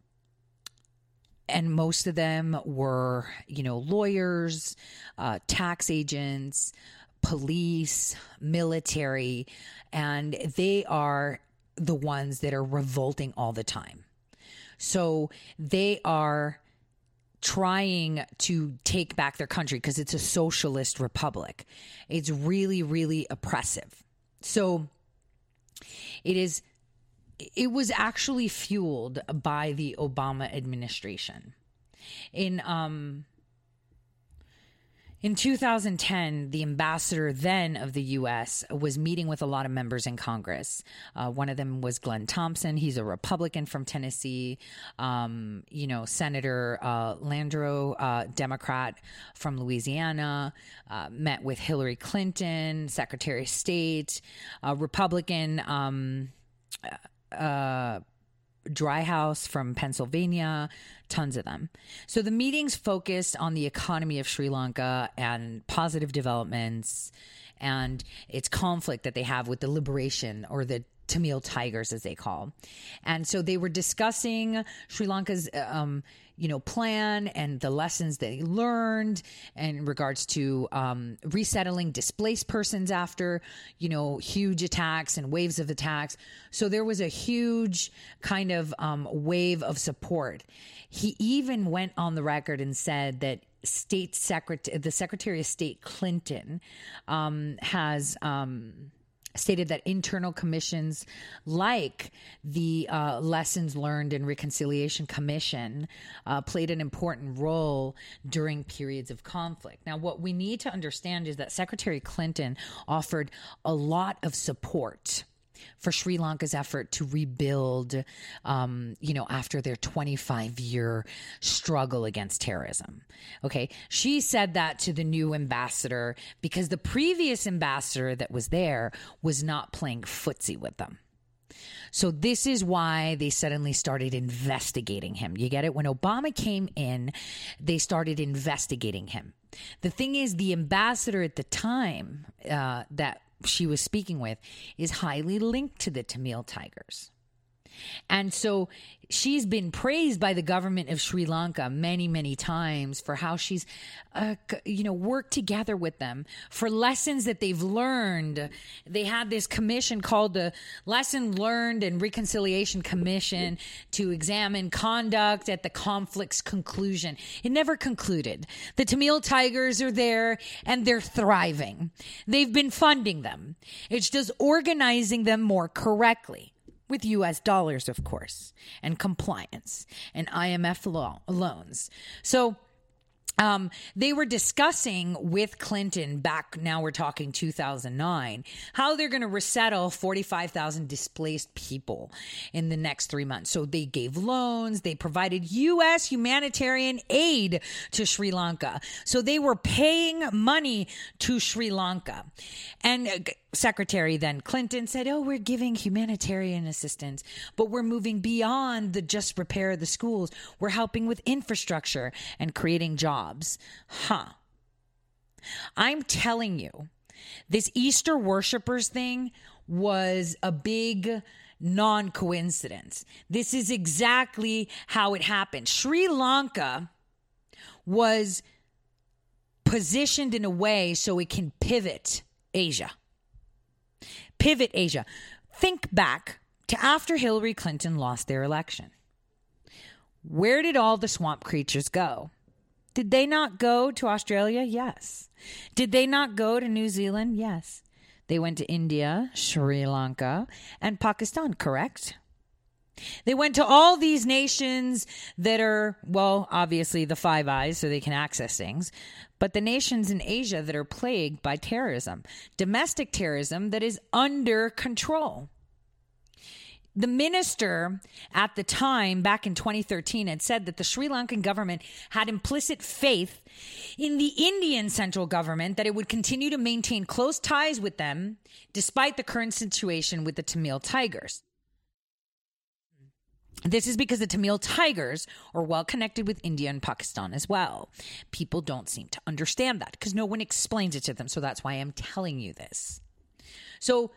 and most of them were, you know, lawyers, uh, tax agents, police, military, and they are the ones that are revolting all the time. So they are trying to take back their country because it's a socialist republic. It's really, really oppressive. So it is it was actually fueled by the Obama administration. In um in 2010, the ambassador then of the U.S. was meeting with a lot of members in Congress. Uh, one of them was Glenn Thompson. He's a Republican from Tennessee. Um, you know, Senator uh, Landrieu, uh, Democrat from Louisiana, uh, met with Hillary Clinton, Secretary of State, Republican. Um, uh, Driehaus from Pennsylvania, tons of them. So the meetings focused on the economy of Sri Lanka and positive developments and its conflict that they have with the liberation or the Tamil Tigers, as they call. And so they were discussing Sri Lanka's, um, you know, plan and the lessons they learned in regards to um, resettling displaced persons after, you know, huge attacks and waves of attacks. So there was a huge kind of um, wave of support. He even went on the record and said that state secretary, the Secretary of State Clinton, um, has um, stated that internal commissions like the uh, Lessons Learned and Reconciliation Commission uh, played an important role during periods of conflict. Now, what we need to understand is that Secretary Clinton offered a lot of support for Sri Lanka's effort to rebuild, um, you know, after their 25 year struggle against terrorism. Okay. She said that to the new ambassador because the previous ambassador that was there was not playing footsie with them. So this is why they suddenly started investigating him. You get it? When Obama came in, they started investigating him. The thing is, the ambassador at the time uh, that she was speaking with is highly linked to the Tamil Tigers. And so she's been praised by the government of Sri Lanka many, many times for how she's, uh, you know, worked together with them for lessons that they've learned. They had this commission called the Lesson Learned and Reconciliation Commission to examine conduct at the conflict's conclusion. It never concluded. The Tamil Tigers are there and they're thriving. They've been funding them. It's just organizing them more correctly with US dollars, of course, and compliance and IMF lo- loans. So, um, they were discussing with Clinton back now we're talking 2009 how they're going to resettle 45,000 displaced people in the next 3 months. So they gave loans, they provided US humanitarian aid to Sri Lanka. So they were paying money to Sri Lanka. And uh, Secretary then Clinton said, "Oh, we're giving humanitarian assistance, but we're moving beyond the just repair of the schools. We're helping with infrastructure and creating jobs." Huh. I'm telling you, this Easter worshipers thing was a big non coincidence. This is exactly how it happened. Sri Lanka was positioned in a way so it can pivot Asia pivot Asia. Think back to after Hillary Clinton lost their election. Where did all the swamp creatures go? Did they not go to Australia? Yes. Did they not go to New Zealand? Yes. They went to India, Sri Lanka, and Pakistan, correct? They went to all these nations that are, well, obviously the Five Eyes, so they can access things, but the nations in Asia that are plagued by terrorism, domestic terrorism that is under control. The minister at the time, back in 2013, had said that the Sri Lankan government had implicit faith in the Indian central government that it would continue to maintain close ties with them despite the current situation with the Tamil Tigers. This is because the Tamil Tigers are well connected with India and Pakistan as well. People don't seem to understand that because no one explains it to them. So that's why I'm telling you this. So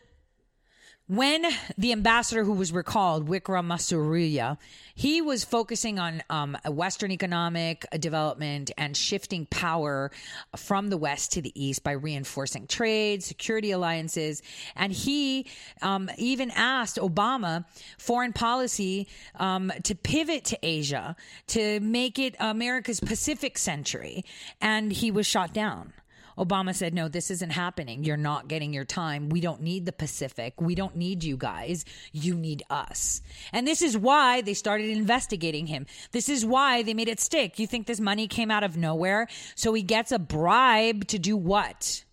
when the ambassador who was recalled, Wickramasuriya, he was focusing on um, Western economic development and shifting power from the West to the East by reinforcing trade, security alliances. And he um, even asked Obama foreign policy um, to pivot to Asia, to make it America's Pacific century. And he was shot down. Obama said, no, this isn't happening. You're not getting your time. We don't need the Pacific. We don't need you guys. You need us. And this is why they started investigating him. This is why they made it stick. You think this money came out of nowhere? So he gets a bribe to do what?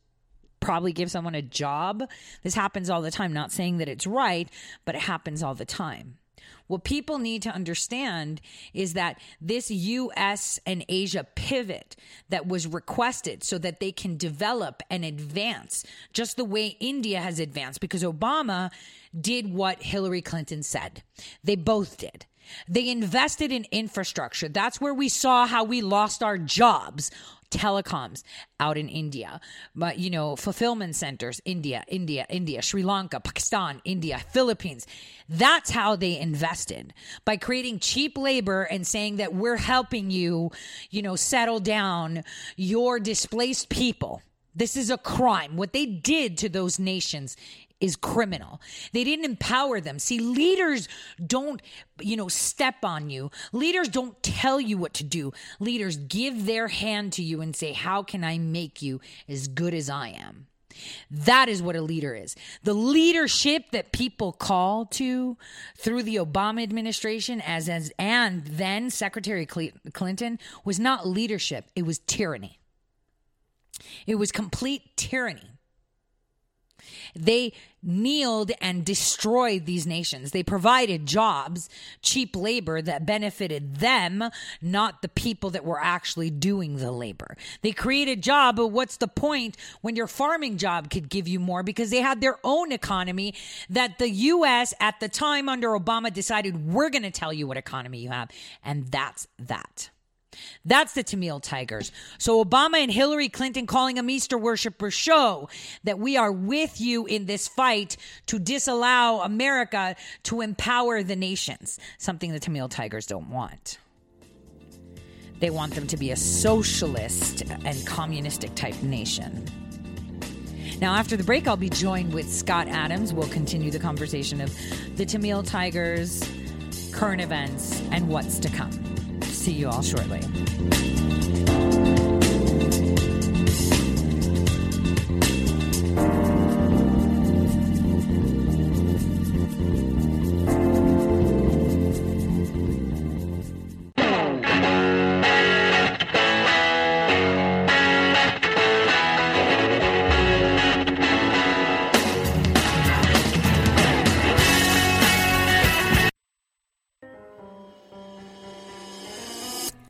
Probably give someone a job. This happens all the time. Not saying that it's right, but it happens all the time. What people need to understand is that this US and Asia pivot that was requested so that they can develop and advance just the way India has advanced, because Obama did what Hillary Clinton said. They both did. They invested in infrastructure. That's where we saw how we lost our jobs telecoms out in India, but you know, fulfillment centers, India, India, India, Sri Lanka, Pakistan, India, Philippines. That's how they invested by creating cheap labor and saying that we're helping you, you know, settle down your displaced people. This is a crime. What they did to those nations is criminal. They didn't empower them. See, leaders don't, you know, step on you. Leaders don't tell you what to do. Leaders give their hand to you and say, How can I make you as good as I am? That is what a leader is. The leadership that people call to through the Obama administration as, as and then Secretary Clinton was not leadership, it was tyranny. It was complete tyranny. They kneeled and destroyed these nations. They provided jobs, cheap labor that benefited them, not the people that were actually doing the labor. They created job, but what's the point when your farming job could give you more because they had their own economy that the US at the time under Obama decided we're going to tell you what economy you have and that's that. That's the Tamil Tigers. So Obama and Hillary Clinton calling them Easter worshipers show that we are with you in this fight to disallow America to empower the nations, something the Tamil Tigers don't want. They want them to be a socialist and communistic type nation. Now, after the break, I'll be joined with Scott Adams. We'll continue the conversation of the Tamil Tigers, current events, and what's to come. See you all shortly.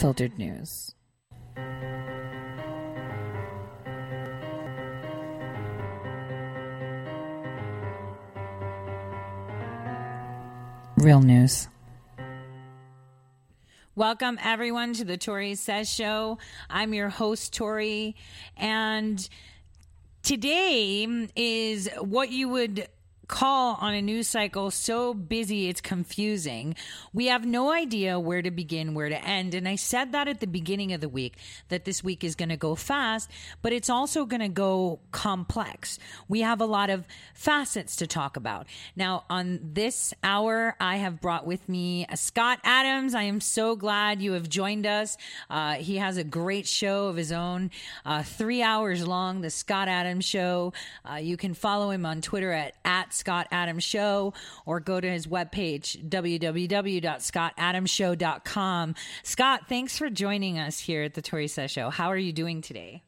unfiltered news. Real news. Welcome, everyone, to the Tori Says Show. I'm your host, Tori, and today is what you would call on a news cycle so busy it's confusing. We have no idea where to begin, where to end. And I said that at the beginning of the week that this week is going to go fast, but it's also going to go complex. We have a lot of facets to talk about. Now, on this hour, I have brought with me Scott Adams. I am so glad you have joined us. Uh, he has a great show of his own, uh, three hours long, the Scott Adams Show. Uh, you can follow him on Twitter at, at Scott Adams Show or go to his webpage, www.scottadamshow.com. Scott, thanks for joining us here at the Tori Says Show. How are you doing today?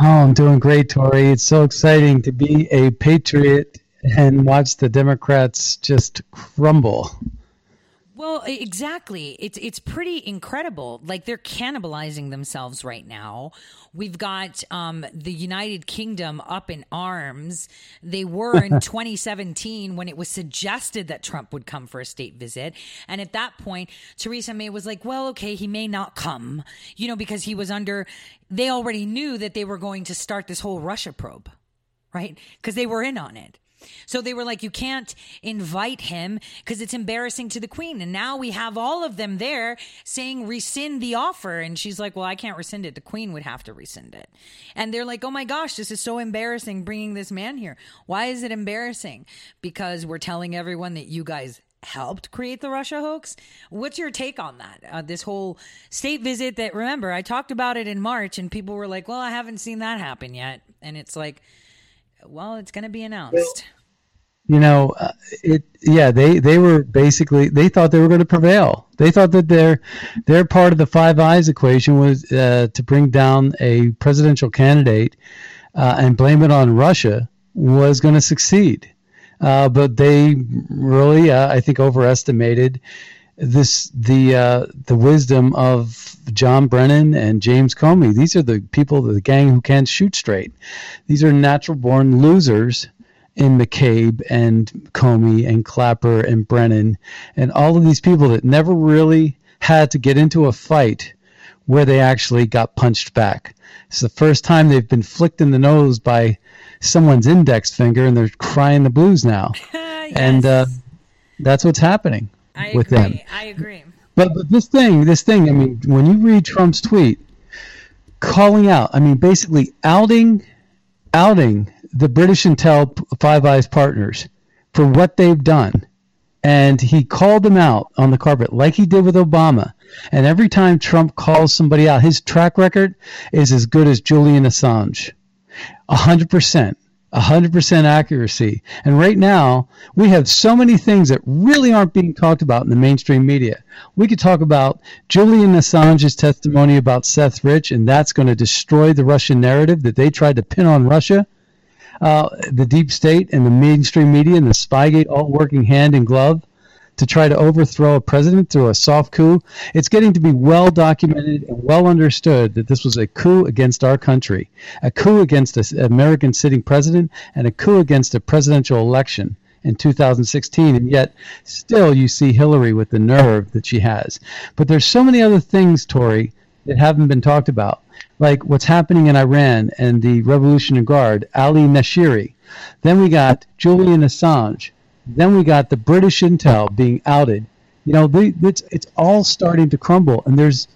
Oh, I'm doing great, Tori. It's so exciting to be a patriot and watch the Democrats just crumble.
Well, exactly. It's it's pretty incredible. Like they're cannibalizing themselves right now. We've got um, the United Kingdom up in arms. They were in 2017 when it was suggested that Trump would come for a state visit, and at that point, Theresa May was like, "Well, okay, he may not come," you know, because he was under. They already knew that they were going to start this whole Russia probe, right? Because they were in on it. So they were like, you can't invite him because it's embarrassing to the queen. And now we have all of them there saying, rescind the offer. And she's like, well, I can't rescind it. The queen would have to rescind it. And they're like, oh my gosh, this is so embarrassing bringing this man here. Why is it embarrassing? Because we're telling everyone that you guys helped create the Russia hoax. What's your take on that? Uh, this whole state visit that, remember, I talked about it in March and people were like, well, I haven't seen that happen yet. And it's like, well, it's going to be announced.
You know, uh, it. Yeah, they they were basically they thought they were going to prevail. They thought that their their part of the Five Eyes equation was uh, to bring down a presidential candidate uh, and blame it on Russia was going to succeed. Uh, but they really, uh, I think, overestimated this the uh, the wisdom of John Brennan and James Comey. These are the people, the gang who can't shoot straight. These are natural born losers in McCabe and Comey and Clapper and Brennan and all of these people that never really had to get into a fight where they actually got punched back. It's the first time they've been flicked in the nose by someone's index finger and they're crying the blues now. yes. And uh, that's what's happening
I
with
agree.
them.
I agree.
But, but this thing, this thing, I mean, when you read Trump's tweet, calling out, I mean, basically outing, outing the British Intel Five Eyes partners for what they've done. And he called them out on the carpet like he did with Obama. And every time Trump calls somebody out, his track record is as good as Julian Assange. A hundred percent 100% accuracy. And right now, we have so many things that really aren't being talked about in the mainstream media. We could talk about Julian Assange's testimony about Seth Rich, and that's going to destroy the Russian narrative that they tried to pin on Russia. Uh, the deep state and the mainstream media and the Spygate all working hand in glove to try to overthrow a president through a soft coup. It's getting to be well documented and well understood that this was a coup against our country, a coup against an American sitting president, and a coup against a presidential election in 2016 and yet still you see Hillary with the nerve that she has. But there's so many other things Tori that haven't been talked about like what's happening in Iran and the Revolutionary Guard Ali Nashiri then we got Julian Assange then we got the British intel being outed. You know, they, it's it's all starting to crumble, and there's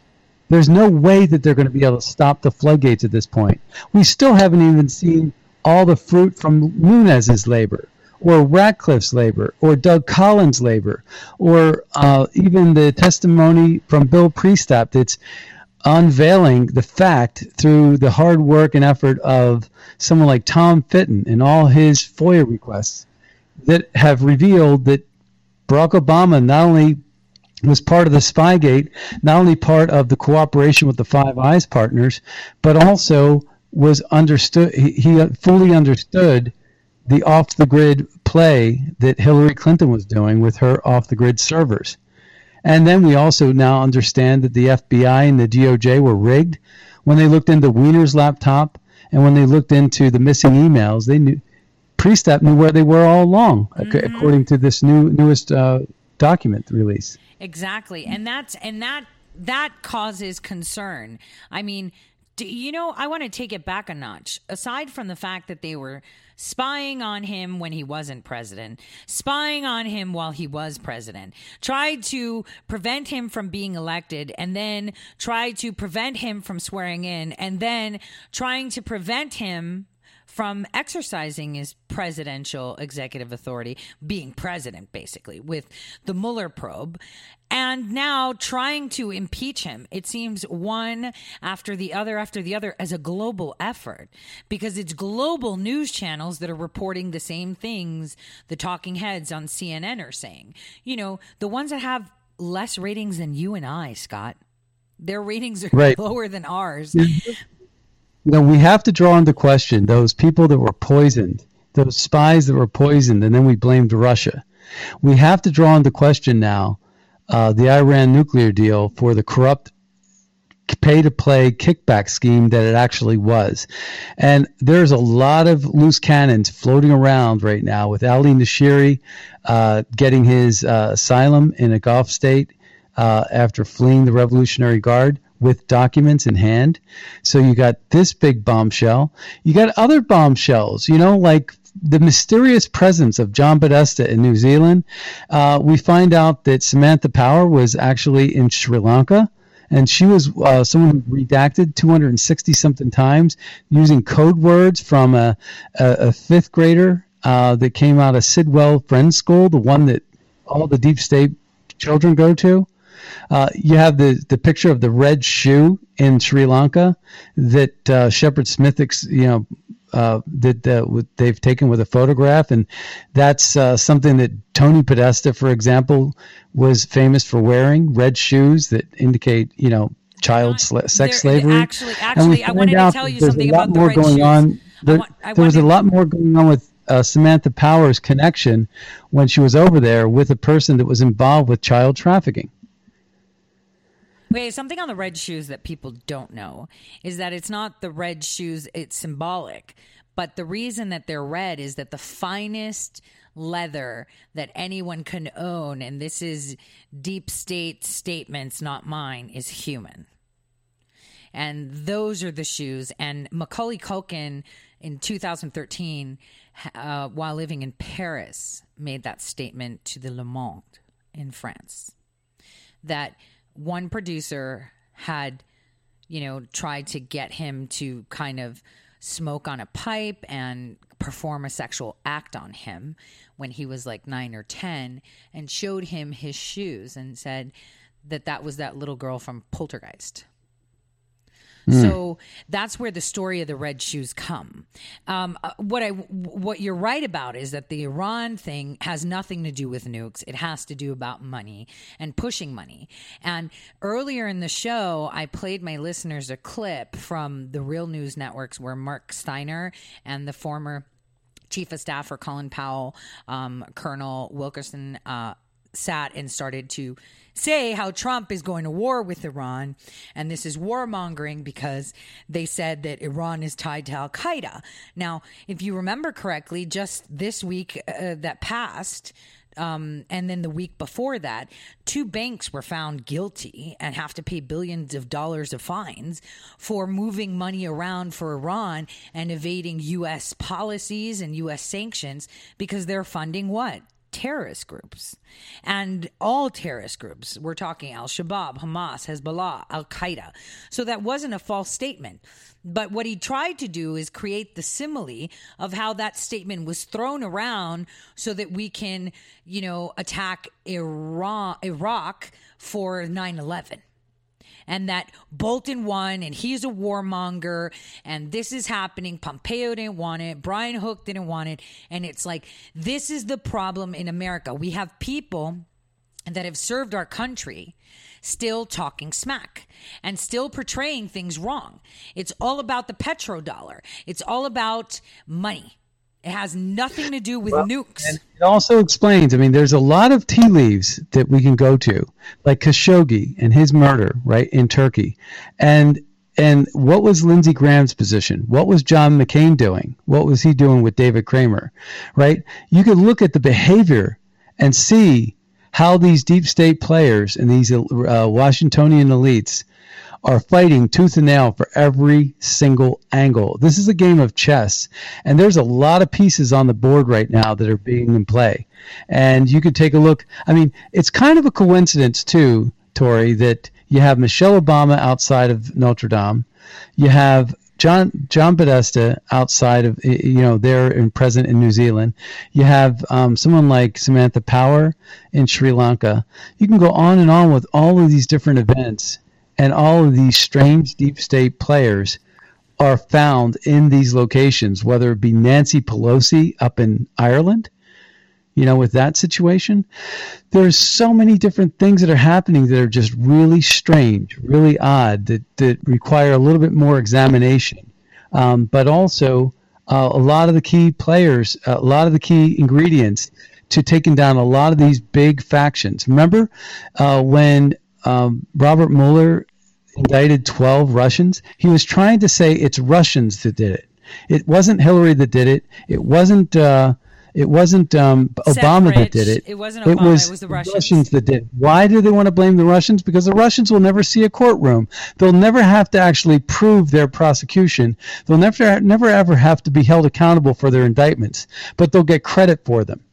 there's no way that they're going to be able to stop the floodgates at this point. We still haven't even seen all the fruit from Nunes's labor, or Ratcliffe's labor, or Doug Collins' labor, or uh, even the testimony from Bill Priestap that's unveiling the fact through the hard work and effort of someone like Tom Fitton and all his FOIA requests that have revealed that Barack Obama not only was part of the Spygate, not only part of the cooperation with the Five Eyes partners, but also was understood. He, he fully understood the off the grid play that Hillary Clinton was doing with her off the grid servers. And then we also now understand that the FBI and the DOJ were rigged when they looked into Weiner's laptop and when they looked into the missing emails. They knew Priestap knew where they were all along, mm-hmm. according to this new newest uh, document release.
Exactly, and that's and that that causes concern. I mean, do, you know, I want to take it back a notch. Aside from the fact that they were spying on him when he wasn't president, spying on him while he was president, tried to prevent him from being elected, and then tried to prevent him from swearing in, and then trying to prevent him from exercising his presidential executive authority, being president, basically, with the Mueller probe, and now trying to impeach him. It seems one after the other after the other as a global effort because it's global news channels that are reporting the same things the talking heads on CNN are saying. You know, the ones that have less ratings than you and I, Scott. Their ratings are right. lower than ours
you know, we have to draw into question those people that were poisoned, those spies that were poisoned, and then we blamed Russia. We have to draw into question now uh, the Iran nuclear deal for the corrupt pay to play kickback scheme that it actually was. And there's a lot of loose cannons floating around right now with Ali Nashiri uh, getting his uh, asylum in a Gulf state uh, after fleeing the Revolutionary Guard with documents in hand. So you got this big bombshell. You got other bombshells, you know, like the mysterious presence of John Podesta in New Zealand. Uh, we find out that Samantha Power was actually in Sri Lanka. And she was uh, someone who redacted 260 something times using code words from a, a, a fifth grader uh, that came out of Sidwell Friends School, the one that all the deep state children go to. Uh, you have the, the picture of the red shoe in Sri Lanka that uh, Shepard Smith, you know, uh, that uh, they've taken with a photograph, and that's uh, something that Tony Podesta, for example, was famous for wearing red shoes that indicate, you know, child sex there, slavery.
Actually, actually, I wanted to tell you something about
the red
going
shoes. On. There, want, there was a lot more going on with uh, Samantha Power's connection when she was over there with a person that was involved with child trafficking.
Wait, something on the red shoes that people don't know is that it's not the red shoes, it's symbolic. But the reason that they're red is that the finest leather that anyone can own, and this is deep state statements, not mine, is human. And those are the shoes. And Macaulay Culkin in 2013, uh, while living in Paris, made that statement to the Le Monde in France that one producer had, you know, tried to get him to kind of smoke on a pipe and perform a sexual act on him when he was like nine or 10 and showed him his shoes and said that that was that little girl from Poltergeist.
Hmm.
So that's where the story of the red shoes come. Um, uh, what I what you're right about is that the Iran thing has nothing to do with nukes. It has to do about money and pushing money. And earlier in the show, I played my listeners a clip from the Real News Networks where Marc Steiner and the former chief of staff for Colin Powell, um, Colonel Wilkerson, uh, sat and started to say how Trump is going to war with Iran. And this is warmongering because they said that Iran is tied to Al Qaeda. Now, if you remember correctly, just this week uh, that passed, um, and then the week before that, two banks were found guilty and have to pay billions of dollars of fines for moving money around for Iran and evading U.S. policies and U.S. sanctions because they're funding what? Terrorist groups and all terrorist groups. We're talking Al Shabaab, Hamas, Hezbollah, Al Qaeda. So that wasn't a false statement. But what he tried to do is create the simile of how that statement was thrown around so that we can, you know, attack Iran, Iraq for 9 11 and that Bolton won and he's a warmonger and this is happening. Pompeo didn't want it. Brian Hook didn't want it. And it's like, this is the problem in America. We have people that have served our country still talking smack and still portraying things wrong. It's all about the petrodollar. It's all about money. It has nothing to do with well, nukes.
it also explains, I mean, there's a lot of tea leaves that we can go to, like Khashoggi and his murder, right, in Turkey. And and what was Lindsey Graham's position? What was John McCain doing? What was he doing with David Kramer? Right? You could look at the behavior and see how these deep state players and these uh, Washingtonian elites are fighting tooth and nail for every single angle. This is a game of chess, and there's a lot of pieces on the board right now that are being in play. And you could take a look. I mean, it's kind of a coincidence, too, Tori, that you have Michelle Obama outside of Notre Dame. You have John John Podesta outside of you know there and present in New Zealand. You have um, someone like Samantha Power in Sri Lanka. You can go on and on with all of these different events, and all of these strange deep state players are found in these locations, whether it be Nancy Pelosi up in Ireland, you know, with that situation. There's so many different things that are happening that are just really strange, really odd, that, that require a little bit more examination. Um, but also, uh, a lot of the key players, a lot of the key ingredients to taking down a lot of these big factions. Remember uh, when um, Robert Mueller indicted 12 Russians, he was trying to say it's Russians that did it. It wasn't Hillary that did it. It wasn't. Uh, it wasn't um, Obama that did it.
It wasn't Obama. It was, it was the Russians.
Russians. that did. It. Why do they want to blame the Russians? Because the Russians will never see a courtroom. They'll never have to actually prove their prosecution. They'll never, never ever have to be held accountable for their indictments. But they'll get credit for them,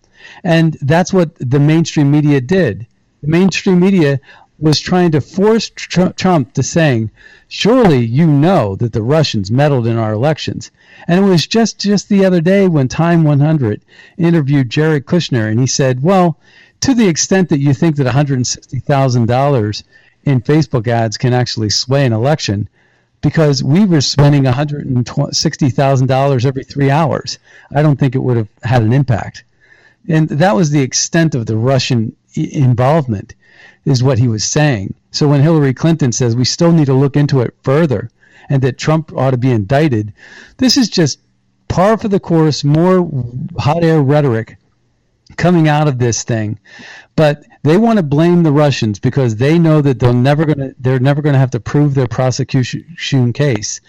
and that's what the mainstream media did. The mainstream media was trying to force Trump to saying, "Surely you know that the Russians meddled in our elections." And it was just just the other day when Time 100 interviewed Jared Kushner, and he said, "Well, to the extent that you think that $160,000 in Facebook ads can actually sway an election." Because we were spending $160,000 every three hours. I don't think it would have had an impact. And that was the extent of the Russian involvement is what he was saying. So when Hillary Clinton says we still need to look into it further and that Trump ought to be indicted, this is just par for the course, more hot air rhetoric coming out of this thing. But they want to blame the Russians because they know that they're never going to they're never going to have to prove their prosecution case.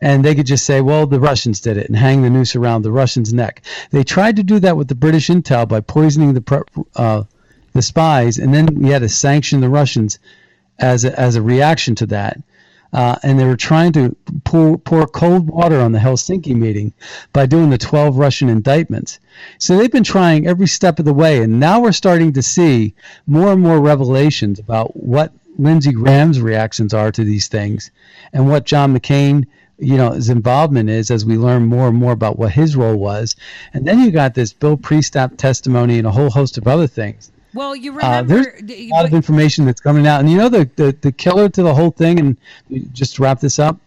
And they could just say, well, the Russians did it and hang the noose around the Russians' neck. They tried to do that with the British intel by poisoning the uh, the spies, and then we had to sanction the Russians as a, as a reaction to that. Uh, and they were trying to pour, pour cold water on the Helsinki meeting by doing the 12 Russian indictments. So they've been trying every step of the way, and now we're starting to see more and more revelations about what Lindsey Graham's reactions are to these things and what John McCain you know his involvement is as we learn more and more about what his role was and then you got this bill priestap testimony and a whole host of other things
well, you remember uh,
there's a lot of information that's coming out, and you know the, the the killer to the whole thing. And just to wrap this up,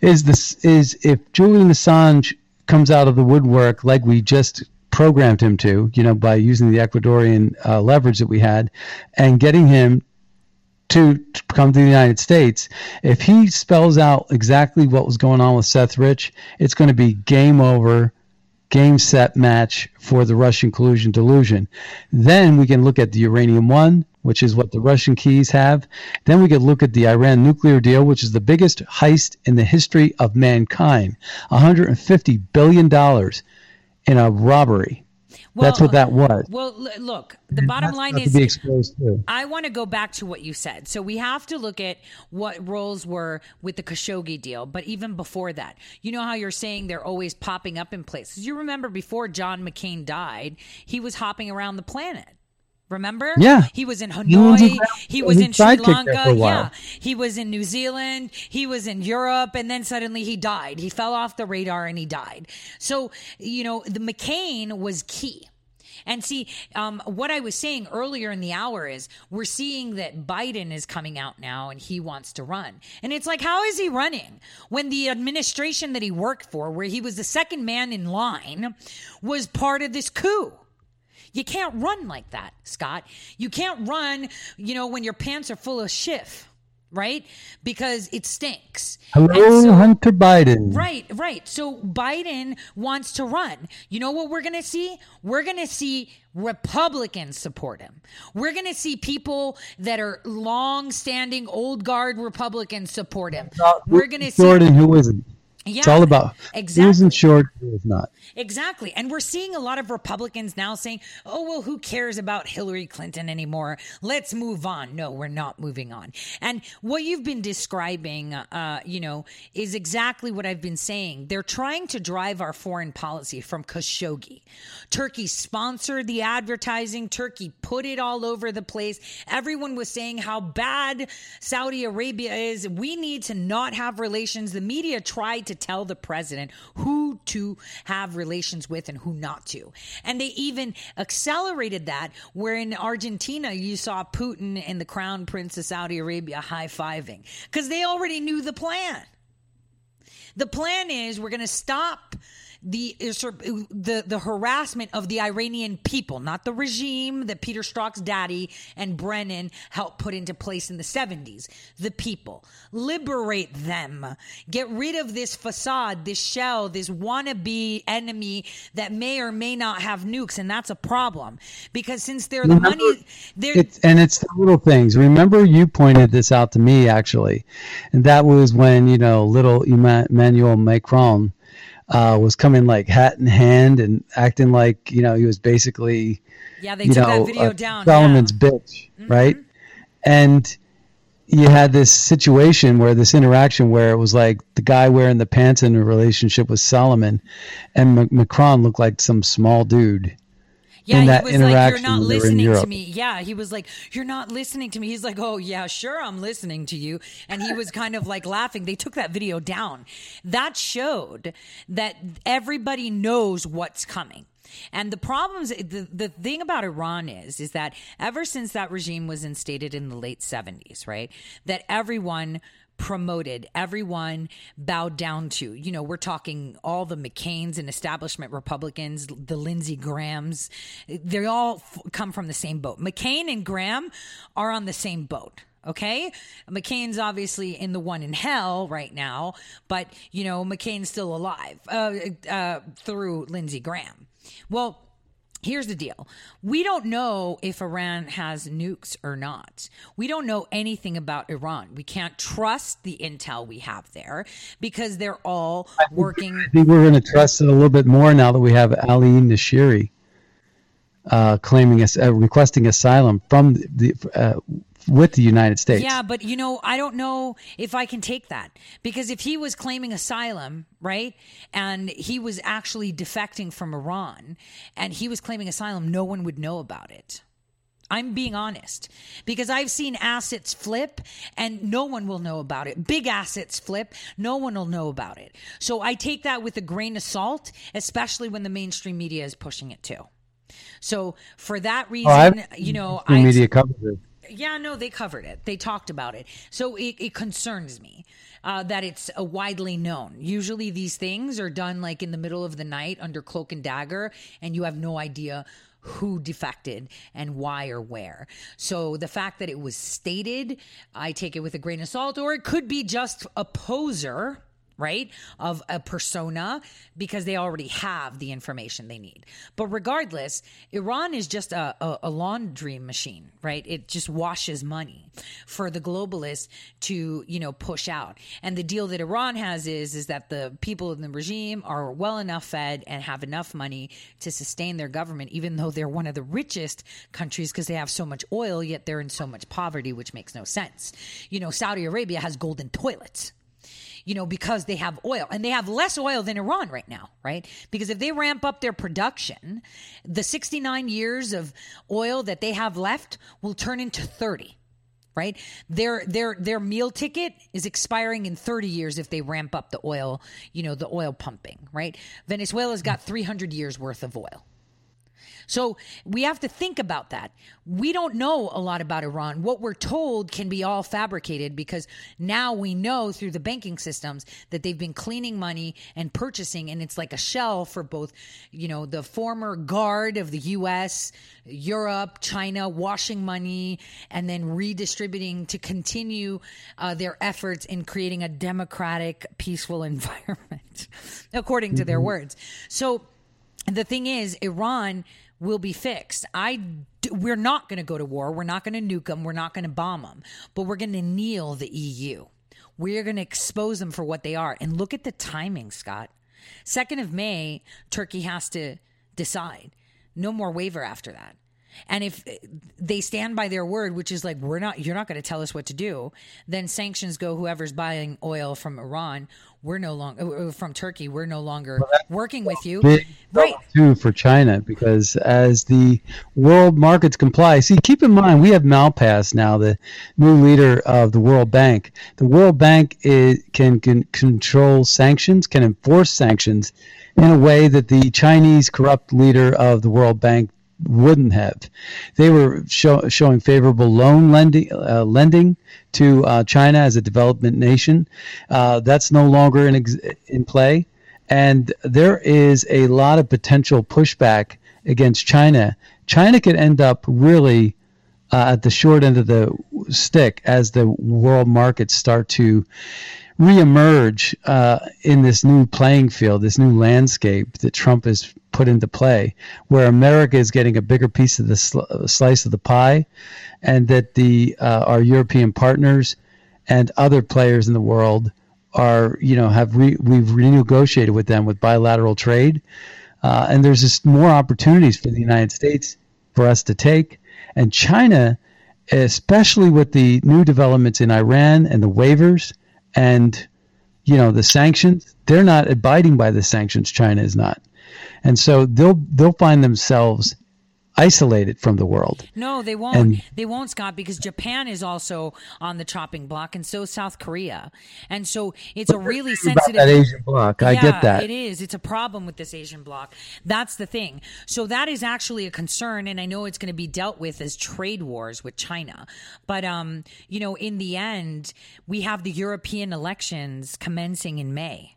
is this is if Julian Assange comes out of the woodwork like we just programmed him to, you know, by using the Ecuadorian uh, leverage that we had, and getting him to, to come to the United States, if he spells out exactly what was going on with Seth Rich, it's going to be game over, game set match for the Russian collusion delusion. Then we can look at the uranium one, which is what the Russian keys have. Then we could look at the Iran nuclear deal, which is the biggest heist in the history of mankind $150 billion in a robbery.
Well,
That's what that was.
Well, look, the bottom line is
to be exposed to.
I want to go back to what you said. So we have to look at what roles were with the Khashoggi deal, but even before that, you know how you're saying they're always popping up in places. You remember before John McCain died, he was hopping around the planet. Remember?
Yeah.
He was in Hanoi. He was in Sri Lanka.
for a while.
Yeah. He was in New Zealand. He was in Europe. And then suddenly he died. He fell off the radar and he died. So, you know, the McCain was key. And see, um, what I was saying earlier in the hour is we're seeing that Biden is coming out now and he wants to run. And it's like, how is he running when the administration that he worked for, where he was the second man in line, was part of this coup? You can't run like that, Scott. You can't run, you know, when your pants are full of shiff, right? Because it stinks.
Hello,
so-
Hunter Biden.
Right, right. So Biden wants to run. You know what we're going to see? We're going to see Republicans support him. We're going to see people that are long-standing old guard Republicans support him. We're going to see
Short and who isn't. It's all about
exactly.
who isn't short, who is not.
Exactly. And we're seeing a lot of Republicans now saying, oh, well, who cares about Hillary Clinton anymore? Let's move on. No, we're not moving on. And what you've been describing, uh, you know, is exactly what I've been saying. They're trying to drive our foreign policy from Khashoggi. Turkey sponsored the advertising, Turkey put it all over the place. Everyone was saying how bad Saudi Arabia is. We need to not have relations. The media tried to tell the president who to have relations with and who not to. And they even accelerated that, where in Argentina, you saw Putin and the crown prince of Saudi Arabia high fiving because they already knew the plan. The plan is we're going to stop the uh, uh, the the harassment of the Iranian people, not the regime that Peter Strzok's daddy and Brennan helped put into place in the 70s. The people. Liberate them. Get rid of this facade, this shell, this wannabe enemy that may or may not have nukes and that's a problem because since they're the
Remember,
money they're
It's, and it's the little things. Remember, you pointed this out to me actually, and that was when you know little Emma- Emmanuel Macron uh, was coming like hat in hand and acting like you know he was basically
Yeah, they
you
took
know
that video down.
Solomon's bitch, right? And you had this situation where this interaction where it was like the guy wearing the pants in a relationship with Solomon, and M- Macron looked like some small dude.
Yeah,
in that
he was like, "You're not
when they were in
listening to me." Yeah, he was like, "You're not listening to me." He's like, "Oh yeah, sure, I'm listening to you," and he was kind of like laughing. They took that video down. That showed that everybody knows what's coming. And the problems, the, the thing about Iran is, is that ever since that regime was instated in the late 70s, right, that everyone promoted, everyone bowed down to. You know, we're talking all the McCains and establishment Republicans, the Lindsey Grahams. They all f- come from the same boat. McCain and Graham are on the same boat. Okay. McCain's obviously in the one in hell right now, but, you know, McCain's still alive uh, uh, through Lindsey Graham. Well, Here's the deal. We don't know if Iran has nukes or not. We don't know anything about Iran. We can't trust the intel we have there because they're all working.
I think we're going to trust it a little bit more now that we have Ali Nashiri uh, claiming us, uh, requesting asylum from the uh, with the United States.
Yeah, but you know, I don't know if I can take that because if he was claiming asylum, right, and he was actually defecting from Iran and he was claiming asylum, no one would know about it. I'm being honest because I've seen assets flip and no one will know about it. Big assets flip, no one will know about it. So I take that with a grain of salt, especially when the mainstream media is pushing it too. So for that oh, reason,
Oh,
you know,
the
I
media covers it.
Yeah, no, they covered it. They talked about it. So it, it concerns me uh, that it's widely known. Usually these things are done like in the middle of the night under cloak and dagger, and you have no idea who defected and why or where. So the fact that it was stated, I take it with a grain of salt, or it could be just a poser right? Of a persona because they already have the information they need. But regardless, Iran is just a, a, a, laundry machine, right? It just washes money for the globalists to, you know, push out. And the deal that Iran has is, is that the people in the regime are well enough fed and have enough money to sustain their government, even though they're one of the richest countries because they have so much oil, yet they're in so much poverty, which makes no sense. You know, Saudi Arabia has golden toilets you know, because they have oil. And they have less oil than Iran right now, right? Because if they ramp up their production, the 69 years of oil that they have left will turn into 30 right? Their their their meal ticket is expiring in 30 years if they ramp up the oil you know the oil pumping right? Venezuela's got 300 years worth of oil so we have to think about that. We don't know a lot about Iran. What we're told can be all fabricated because now we know through the banking systems that they've been cleaning money and purchasing, and it's like a shell for both, you know, the former guard of the U.S., Europe, China, washing money and then redistributing to continue uh, their efforts in creating a democratic, peaceful environment, according to their mm-hmm. words. So the thing is, Iran will be fixed. I we're not going to go to war. We're not going to nuke them. We're not going to bomb them. But we're going to kneel the EU. We're going to expose them for what they are. And look at the timing, Scott. 2nd of May, Turkey has to decide. No more waiver after that. And if they stand by their word, which is like, we're not, you're not going to tell us what to do, then sanctions go whoever's buying oil from Iran. We're no longer uh, uh, from Turkey. We're no longer well, working with you.
right. Too for China because as the world markets comply, see, keep in mind, we have Malpass now, the new leader of the World Bank. The World Bank is, can, can control sanctions, can enforce sanctions in a way that the Chinese corrupt leader of the World Bank wouldn't have. They were show, showing favorable loan lending uh, lending to uh, China as a development nation. Uh, that's no longer in ex- in play, and there is a lot of potential pushback against China. China could end up really. Uh, at the short end of the stick, as the world markets start to reemerge uh, in this new playing field, this new landscape that Trump has put into play, where America is getting a bigger piece of the sl- slice of the pie, and that the uh, our European partners and other players in the world are, you know, have re- we've renegotiated with them with bilateral trade, uh, and there's just more opportunities for the United States for us to take, and China, especially with the new developments in Iran and the waivers and you know the sanctions they're not abiding by the sanctions china is not and so they'll they'll find themselves isolated from the world.
No, they won't. And, they won't, Scott, because Japan is also on the chopping block, and so South Korea. And so it's a really sensitive.
that Asian block, I
yeah,
get that.
It is. It's a problem with this Asian block. That's the thing. So that is actually a concern, and I know it's going to be dealt with as trade wars with China. But um, you know, in the end, we have the European elections commencing in May.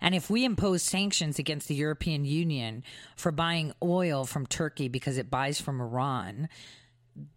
And if we impose sanctions against the European Union for buying oil from Turkey because it buys from Iran,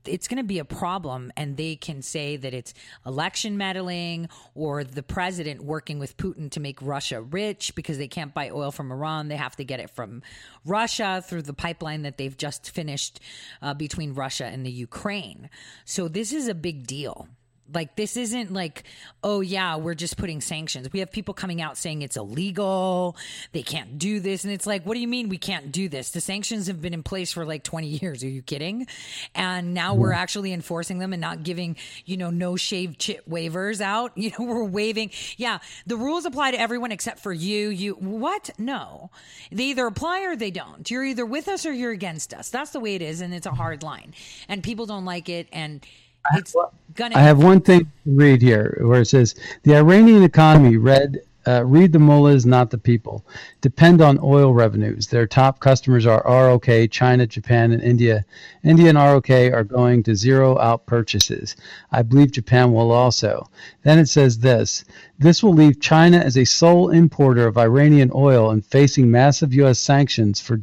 it's going to be a problem and they can say that it's election meddling or the president working with Putin to make Russia rich because they can't buy oil from Iran. They have to get it from Russia through the pipeline that they've just finished uh, between Russia and the Ukraine. So this is a big deal like this isn't like, oh yeah, we're just putting sanctions. We have people coming out saying it's illegal, they can't do this, and it's like, what do you mean we can't do this? The sanctions have been in place for like 20 years. Are you kidding? And now we're actually enforcing them and not giving, you know, no shave chip waivers out. You know, we're waiving. Yeah, the rules apply to everyone except for you. You what? No, they either apply or they don't. You're either with us or you're against us. That's the way it is, and it's a hard line, and people don't like it, and it's gonna.
I have one thing to read here where it says the Iranian economy read Uh, read the mullahs, not the people. Depend on oil revenues. Their top customers are ROK, China, Japan, and India. India and ROK are going to zero out purchases. I believe Japan will also. Then it says this this will leave China as a sole importer of Iranian oil and facing massive U.S. sanctions for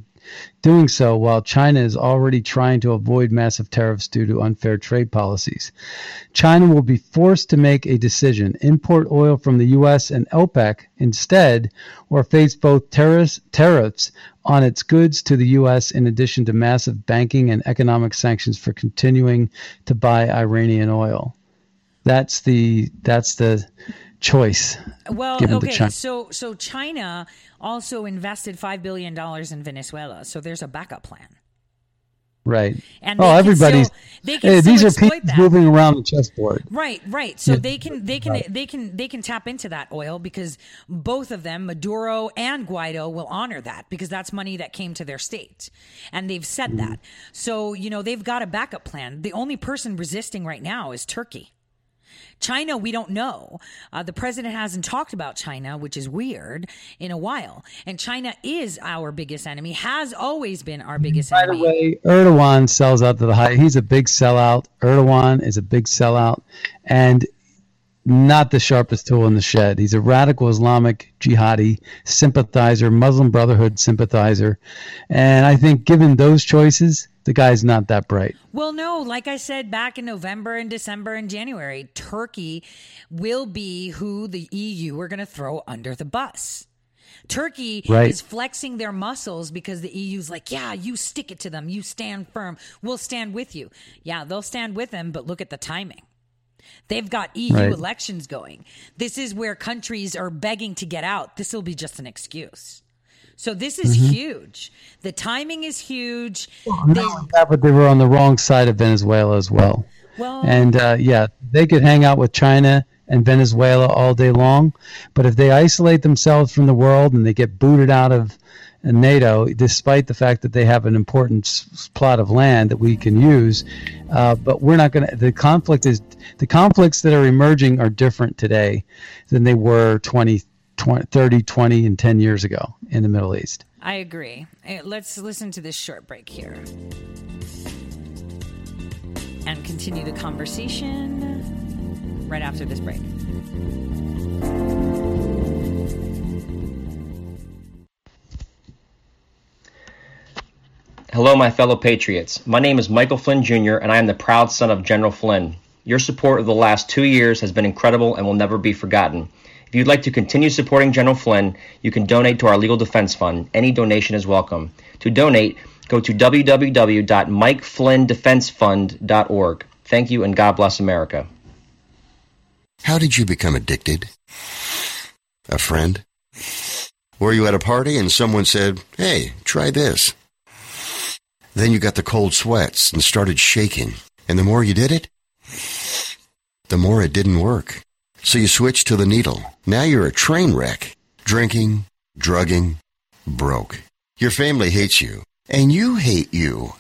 doing so while China is already trying to avoid massive tariffs due to unfair trade policies. China will be forced to make a decision import oil from the U.S. and OPEC instead, or face both tariffs, on its goods to the U.S. in addition to massive banking and economic sanctions for continuing to buy Iranian oil. That's the that's the choice.
Well, okay, so so China also invested five billion dollars in Venezuela, so there's a backup plan.
Right.
And
oh, everybody's.
still- they can
hey, these are pieces
that.
moving around the chessboard.
Right, right. So
Yeah.
they can they can they can they can tap into that oil because both of them, Maduro and Guaido, will honor that because that's money that came to their state, and they've said mm-hmm. that. So you know they've got a backup plan. The only person resisting right now is Turkey. China, we don't know. Uh, the president hasn't talked about China, which is weird, in a while. And China is our biggest enemy, has always been our biggest enemy.
By the way, Erdogan sells out to the high. He's a big sellout. Erdogan is a big sellout, and not the sharpest tool in the shed. He's a radical Islamic jihadi sympathizer, Muslim Brotherhood sympathizer, and I think given those choices, the guy's not that bright.
Well, no, like I said back in November and December and January, Turkey will be who the EU are going to throw under the bus. Turkey
Right.
is flexing their muscles because the EU's like, yeah, you stick it to them. You stand firm. We'll stand with you. Yeah, they'll stand with them, but look at the timing. They've got EU
Right.
elections going. This is where countries are begging to get out. This will be just an excuse. So this is
Mhm.
huge. The timing is huge. They-
Yeah, but they were on the wrong side of Venezuela as well.
Well-
and uh, yeah, they could hang out with China and Venezuela all day long, but if they isolate themselves from the world and they get booted out of uh, NATO, despite the fact that they have an important s- plot of land that we can use, uh, but we're not going to. The conflict is the conflicts that are emerging are different today than they were 20, 20 30, 20, and 10 years ago in the Middle East.
I agree. Let's listen to this short break here and continue the conversation right after this break.
Hello, my fellow patriots. My name is Michael Flynn Jr., and I am the proud son of General Flynn. Your support of the last two years has been incredible and will never be forgotten. If you'd like to continue supporting General Flynn, you can donate to our Legal Defense Fund. Any donation is welcome. To donate, go to www.mikeflynndefensefund.org. Thank you, and God bless America.
How did you become addicted? A friend? Were you at a party and someone said, hey, try this? Then you got the cold sweats and started shaking. And the more you did it, the more it didn't work. So you switched to the needle. Now you're a train wreck. Drinking, drugging, broke. Your family hates you. And you hate you.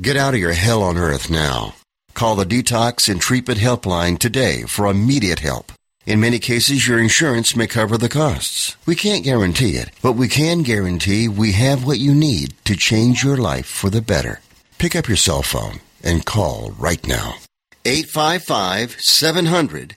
Get out of your hell on earth now. Call the Detox and Treatment Helpline today for immediate help. In many cases, your insurance may cover the costs. We can't guarantee it, but we can guarantee we have what you need to change your life for the better. Pick up your cell phone and call right now. 855 700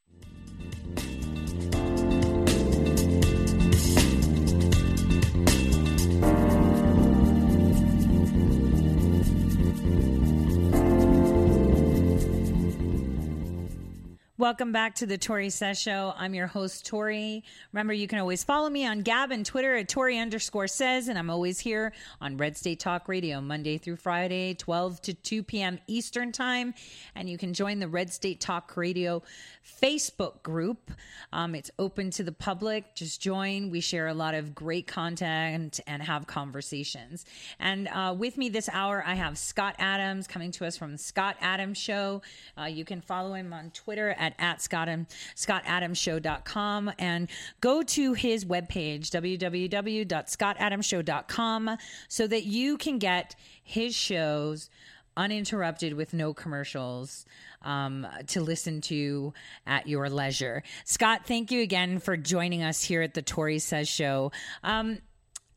Welcome back to the Tori Says Show. I'm your host, Tori. Remember, you can always follow me on Gab and Twitter at Tori underscore says, and I'm always here on Red State Talk Radio, Monday through Friday, 12 to 2 p.m. Eastern Time. And you can join the Red State Talk Radio Facebook group. Um, it's open to the public. Just join. We share a lot of great content and have conversations. And uh, with me this hour, I have Scott Adams coming to us from the Scott Adams Show. Uh, you can follow him on Twitter at, at Scott, scottadamshow.com and go to his webpage, www.scottadamshow.com, so that you can get his shows uninterrupted with no commercials um, to listen to at your leisure. Scott, thank you again for joining us here at the Tori Says Show. Um,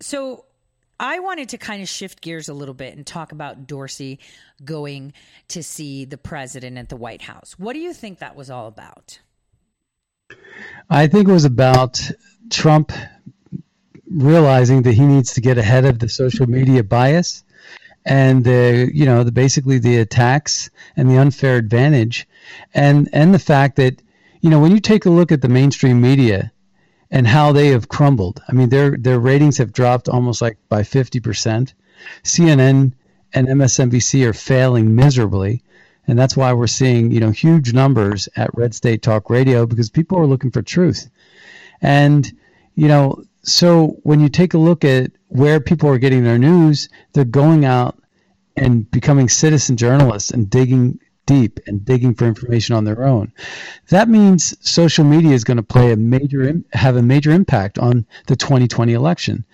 so, I wanted to kind of shift gears a little bit and talk about Dorsey going to see the president at the White House. What do you think that was all about?
I think it was about Trump realizing that he needs to get ahead of the social media bias and the you know the basically the attacks and the unfair advantage and and the fact that you know when you take a look at the mainstream media and how they have crumbled i mean their their ratings have dropped almost like by 50% cnn and msnbc are failing miserably and that's why we're seeing you know huge numbers at red state talk radio because people are looking for truth. And you know so when you take a look at where people are getting their news, they're going out and becoming citizen journalists and digging deep and digging for information on their own. That means social media is going to play a major have a major impact on the 2020 election.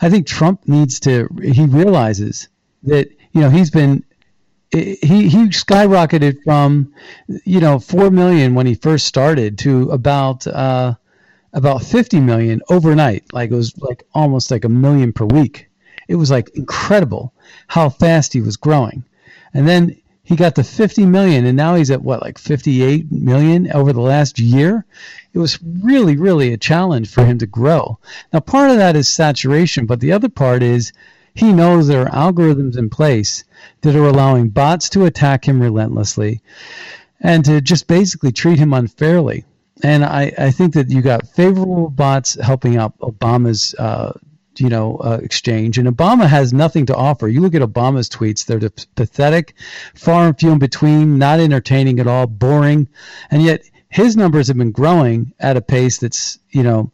I think Trump needs to he realizes that you know he's been he he skyrocketed from you know 4 million when he first started to about uh, about 50 million overnight. Like it was like almost like a million per week. It was like incredible how fast he was growing. And then he got to 50 million and now he's at what like 58 million over the last year. It was really really a challenge for him to grow. Now part of that is saturation, but the other part is he knows there are algorithms in place that are allowing bots to attack him relentlessly and to just basically treat him unfairly and I, I think that you got favorable bots helping out Obama's uh, you know uh, exchange, and Obama has nothing to offer. You look at Obama's tweets; they're pathetic, far and few in between, not entertaining at all, boring, and yet his numbers have been growing at a pace that's you know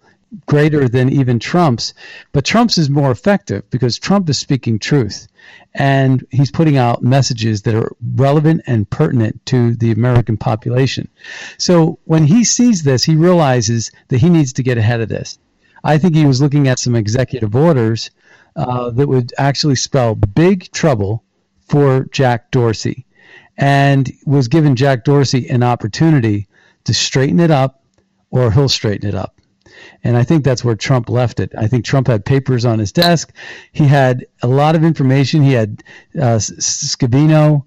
greater than even Trump's. But Trump's is more effective because Trump is speaking truth and he's putting out messages that are relevant and pertinent to the American population. So when he sees this, he realizes that he needs to get ahead of this. I think he was looking at some executive orders uh, that would actually spell big trouble for Jack Dorsey and was giving Jack Dorsey an opportunity to straighten it up or he'll straighten it up. And I think that's where Trump left it. I think Trump had papers on his desk. He had a lot of information. He had uh, Scavino,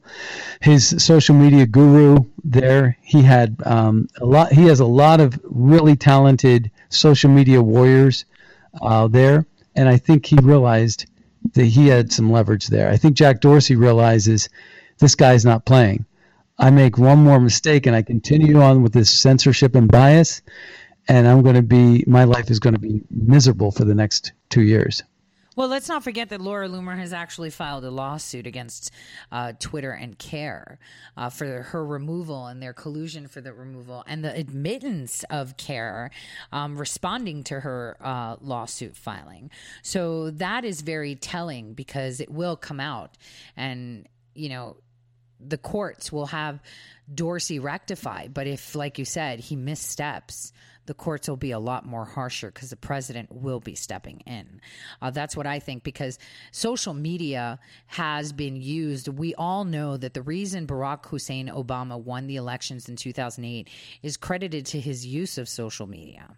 his social media guru there. He had um, a lot. He has a lot of really talented social media warriors uh, there. And I think he realized that he had some leverage there. I think Jack Dorsey realizes this guy's not playing. I make one more mistake and I continue on with this censorship and bias and I'm going to be my life is going to be miserable for the next two years.
Well, let's not forget that Laura Loomer has actually filed a lawsuit against uh, Twitter and CAIR uh, for her removal and their collusion for the removal and the admittance of CAIR um, responding to her uh, lawsuit filing. So that is very telling because it will come out and, you know, the courts will have Dorsey rectify. But if, like you said, he missteps, the courts will be a lot more harsher because the president will be stepping in. Uh, that's what I think because social media has been used. We all know that the reason Barack Hussein Obama won the elections in 2008 is credited to his use of social media.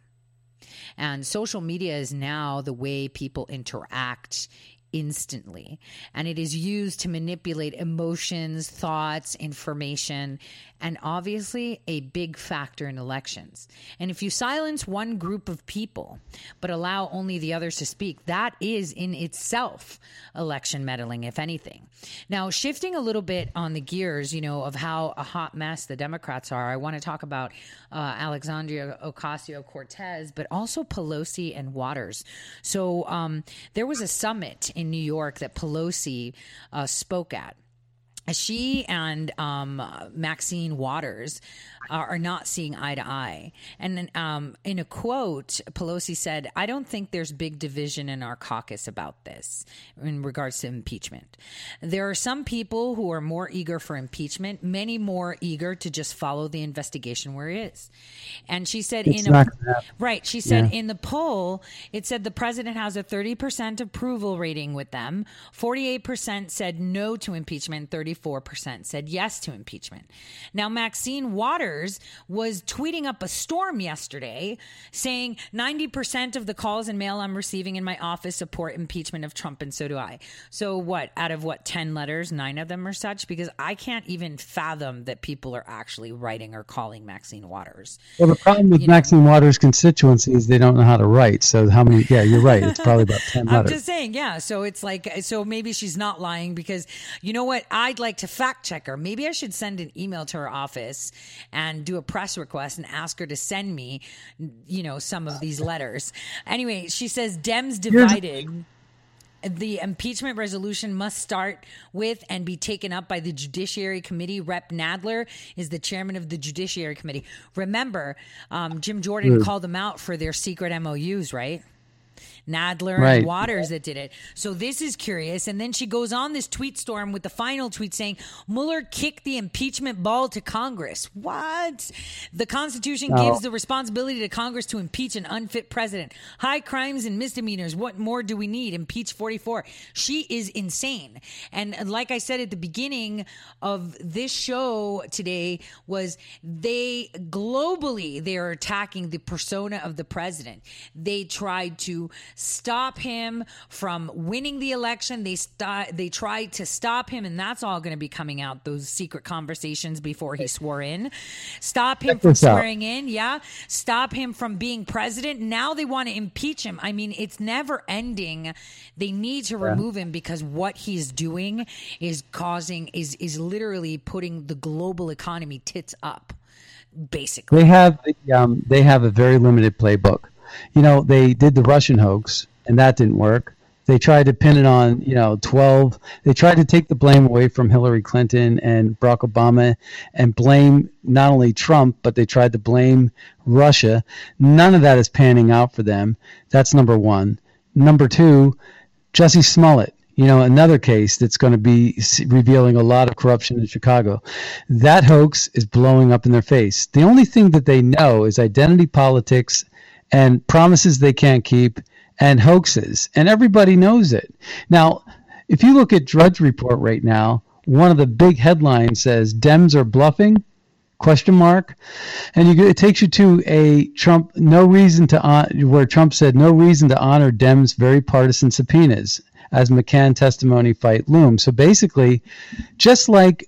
And social media is now the way people interact instantly. And it is used to manipulate emotions, thoughts, information, and obviously a big factor in elections. And if you silence one group of people but allow only the others to speak, that is in itself election meddling, if anything. Now, shifting a little bit on the gears, you know, of how a hot mess the Democrats are, I want to talk about uh, Alexandria Ocasio Cortez, but also Pelosi and Waters. So um, there was a summit in New York that Pelosi uh, spoke at she and um, Maxine Waters are not seeing eye to eye. And um, in a quote, Pelosi said, I don't think there's big division in our caucus about this in regards to impeachment. There are some people who are more eager for impeachment, many more eager to just follow the investigation where it is. And she said, it's in a, right, she said yeah. in the poll, it said the president has a 30% approval rating with them. 48% said no to impeachment, 34% said yes to impeachment. Now, Maxine Waters was tweeting up a storm yesterday saying 90% of the calls and mail I'm receiving in my office support impeachment of Trump, and so do I. So, what, out of what, 10 letters, nine of them are such? Because I can't even fathom that people are actually writing or calling Maxine Waters.
Well, the problem with you Maxine know? Waters' constituency is they don't know how to write. So, how many, yeah, you're right. It's probably about 10 letters.
I'm just saying, yeah. So, it's like, so maybe she's not lying because you know what? I'd like to fact check her. Maybe I should send an email to her office and do a press request and ask her to send me, you know, some of these letters. Anyway, she says Dems divided. the impeachment resolution must start with and be taken up by the Judiciary Committee. Rep. Nadler is the chairman of the Judiciary Committee. Remember, um, Jim Jordan called them out for their secret MOUs, right? Nadler right. and Waters that did it. So this is curious. And then she goes on this tweet storm with the final tweet saying Mueller kicked the impeachment ball to Congress. What? The Constitution oh. gives the responsibility to Congress to impeach an unfit president. High crimes and misdemeanors. What more do we need? Impeach 44. She is insane. And like I said at the beginning of this show today was they globally they are attacking the persona of the president. They tried to stop him from winning the election. They st- they tried to stop him, and that's all going to be coming out. Those secret conversations before he swore in. Stop him from swearing in. Yeah. Stop him from being president. Now they want to impeach him. I mean, it's never ending. They need to yeah. remove him because what he's doing is causing is is literally putting the global economy tits up. Basically,
they have um, they have a very limited playbook you know, they did the Russian hoax, and that didn't work. They tried to pin it on, you know, 12. They tried to take the blame away from Hillary Clinton and Barack Obama and blame not only Trump, but they tried to blame Russia. None of that is panning out for them. That's number one. Number two, Jussie Smollett you know, another case that's going to be revealing a lot of corruption in Chicago. That hoax is blowing up in their face. The only thing that they know is identity politics and promises they can't keep and hoaxes. And everybody knows it. Now, if you look at Drudge Report right now, one of the big headlines says Dems are bluffing question mark and you, it takes you to a trump no reason to where trump said no reason to honor dems very partisan subpoenas as McGahn testimony fight looms so basically just like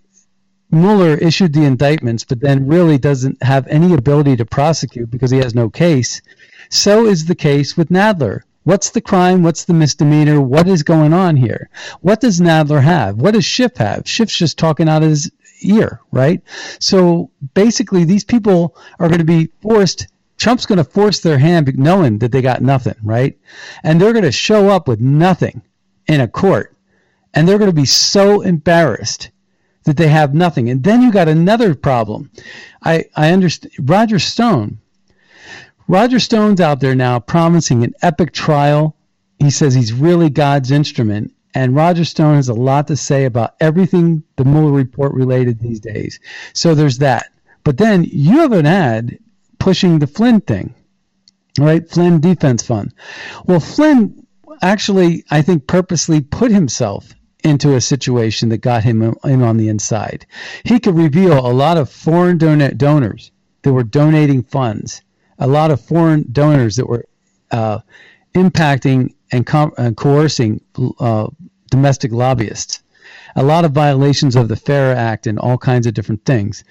Mueller issued the indictments, but then really doesn't have any ability to prosecute because he has no case. So is the case with Nadler. What's the crime? What's the misdemeanor? What is going on here? What does Nadler have? What does Schiff have? Schiff's just talking out of his ear, right? So basically, these people are going to be forced Trump's going to force their hand knowing that they got nothing, right? And they're going to show up with nothing in a court. And they're going to be so embarrassed that they have nothing. And then you got another problem. I, I understand Roger Stone. Roger Stone's out there now promising an epic trial. He says he's really God's instrument. And Roger Stone has a lot to say about everything the Mueller report related these days. So there's that. But then you have an ad pushing the Flynn thing, right? Flynn Defense Fund. Well, Flynn actually, I think, purposely put himself into a situation that got him in on the inside. He could reveal a lot of foreign don- donors that were donating funds, a lot of foreign donors that were uh, impacting and, and coercing uh, domestic lobbyists, a lot of violations of the FARA Act and all kinds of different things.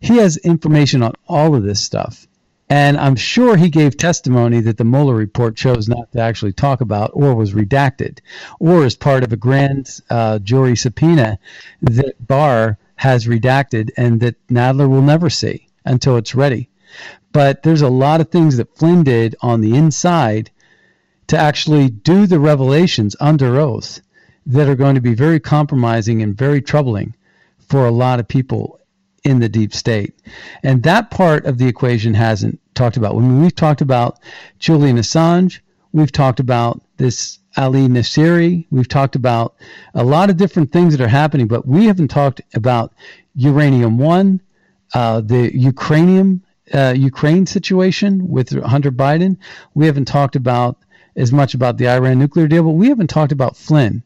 He has information on all of this stuff. And I'm sure he gave testimony that the Mueller report chose not to actually talk about or was redacted or as part of a grand uh, jury subpoena that Barr has redacted and that Nadler will never see until it's ready. But there's a lot of things that Flynn did on the inside to actually do the revelations under oath that are going to be very compromising and very troubling for a lot of people in the deep state. And that part of the equation hasn't talked about. When we've talked about Julian Assange, we've talked about this Ali Nasseri, we've talked about a lot of different things that are happening, but we haven't talked about Uranium One, uh, the Ukrainian uh, Ukraine situation with Hunter Biden. We haven't talked about as much about the Iran nuclear deal, but we haven't talked about Flynn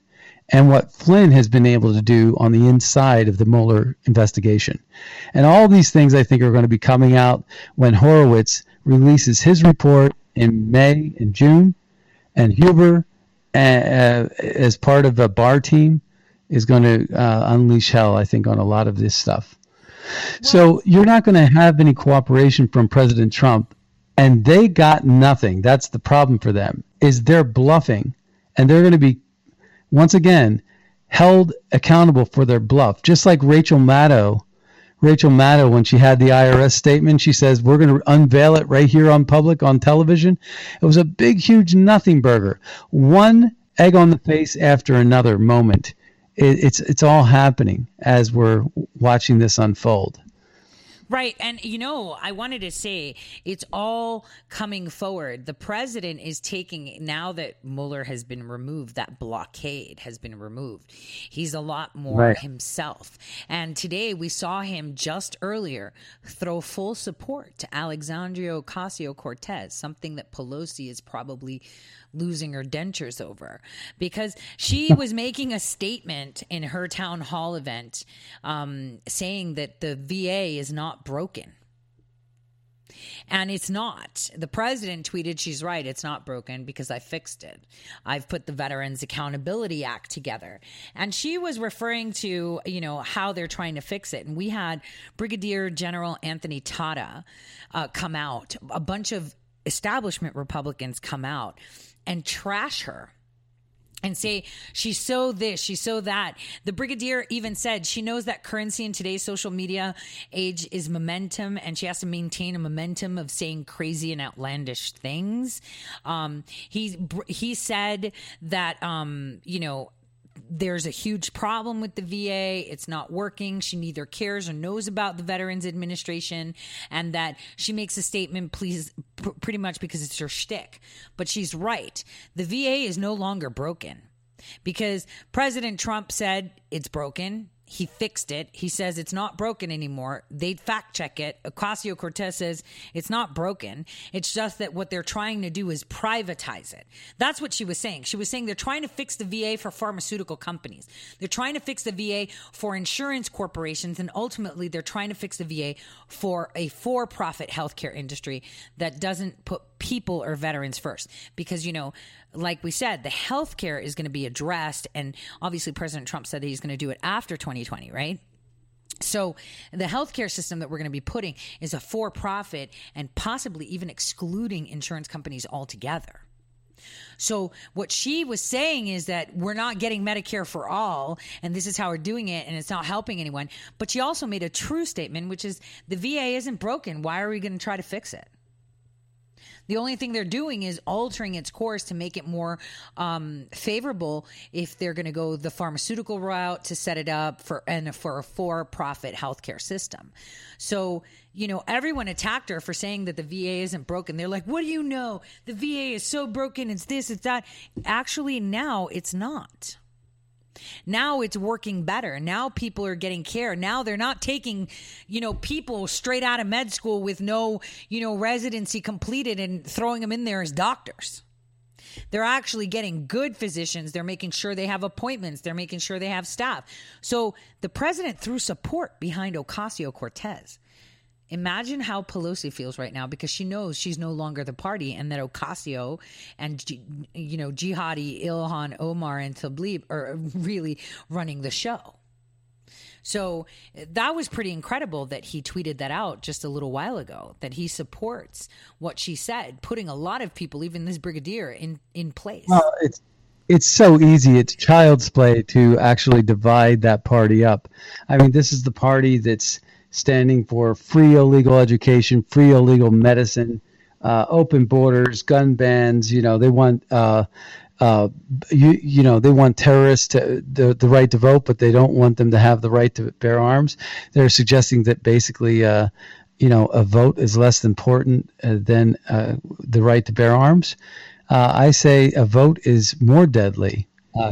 and what Flynn has been able to do on the inside of the Mueller investigation. And all these things I think are going to be coming out when Horowitz releases his report in May and June, and Huber, uh, uh, as part of a Barr team, is going to uh, unleash hell, I think, on a lot of this stuff. So you're not going to have any cooperation from President Trump, and they got nothing. That's the problem for them. Is they're bluffing, and they're going to be once again held accountable for their bluff. Just like Rachel Maddow, Rachel Maddow, when she had the IRS statement, she says, We're going to unveil it right here on public on television. It was a big, huge nothing burger. One egg on the face after another moment. It, it's, it's all happening as we're watching this unfold.
Right. And, you know, I wanted to say it's all coming forward. The president is taking, now that Mueller has been removed, that blockade has been removed, he's a lot more right. himself. And today we saw him just earlier throw full support to Alexandria Ocasio Cortez, something that Pelosi is probably losing her dentures over because she was making a statement in her town hall event um, saying that the VA is not broken. And it's not. The president tweeted, she's right, it's not broken because I fixed it. I've put the Veterans Accountability Act together. And she was referring to, you know, how they're trying to fix it. And we had Brigadier General Anthony Tata uh, come out, a bunch of establishment Republicans come out and trash her and say she's so this, she's so that. The brigadier even said she knows that currency in today's social media age is momentum, and she has to maintain a momentum of saying crazy and outlandish things. Um, he he said that um, you know there's a huge problem with the VA. It's not working. She neither cares or knows about the Veterans Administration, and that she makes a statement, please, pr- pretty much because it's her shtick. But she's right. The VA is no longer broken because President Trump said it's broken. He fixed it. He says it's not broken anymore. They'd fact check it. Ocasio Cortez says it's not broken. It's just that what they're trying to do is privatize it. That's what she was saying. She was saying they're trying to fix the VA for pharmaceutical companies. They're trying to fix the VA for insurance corporations. And ultimately, they're trying to fix the VA for a for profit healthcare industry that doesn't put people or veterans first. Because, you know, like we said, the health care is going to be addressed. And obviously, President Trump said that he's going to do it after 2020, right? So, the healthcare system that we're going to be putting is a for profit and possibly even excluding insurance companies altogether. So, what she was saying is that we're not getting Medicare for all, and this is how we're doing it, and it's not helping anyone. But she also made a true statement, which is the VA isn't broken. Why are we going to try to fix it? The only thing they're doing is altering its course to make it more um, favorable if they're going to go the pharmaceutical route to set it up for and for a for-profit healthcare system. So you know everyone attacked her for saying that the VA isn't broken. They're like, "What do you know? The VA is so broken. It's this, it's that." Actually, now it's not. Now it's working better. Now people are getting care. Now they're not taking, you know, people straight out of med school with no, you know, residency completed and throwing them in there as doctors. They're actually getting good physicians. They're making sure they have appointments. They're making sure they have staff. So the president threw support behind Ocasio Cortez. Imagine how Pelosi feels right now because she knows she's no longer the party and that Ocasio and, you know, jihadi Ilhan Omar and Tlaib are really running the show. So that was pretty incredible that he tweeted that out just a little while ago, that he supports what she said, putting a lot of people, even this brigadier, in, in place.
Well, it's it's so easy. It's child's play to actually divide that party up. I mean, this is the party that's standing for free illegal education, free illegal medicine, uh, open borders, gun bans. You know, they want. Uh, uh, you you know they want terrorists to the the right to vote, but they don't want them to have the right to bear arms. They're suggesting that basically, uh, you know, a vote is less important uh, than uh, the right to bear arms. I say a vote is more deadly,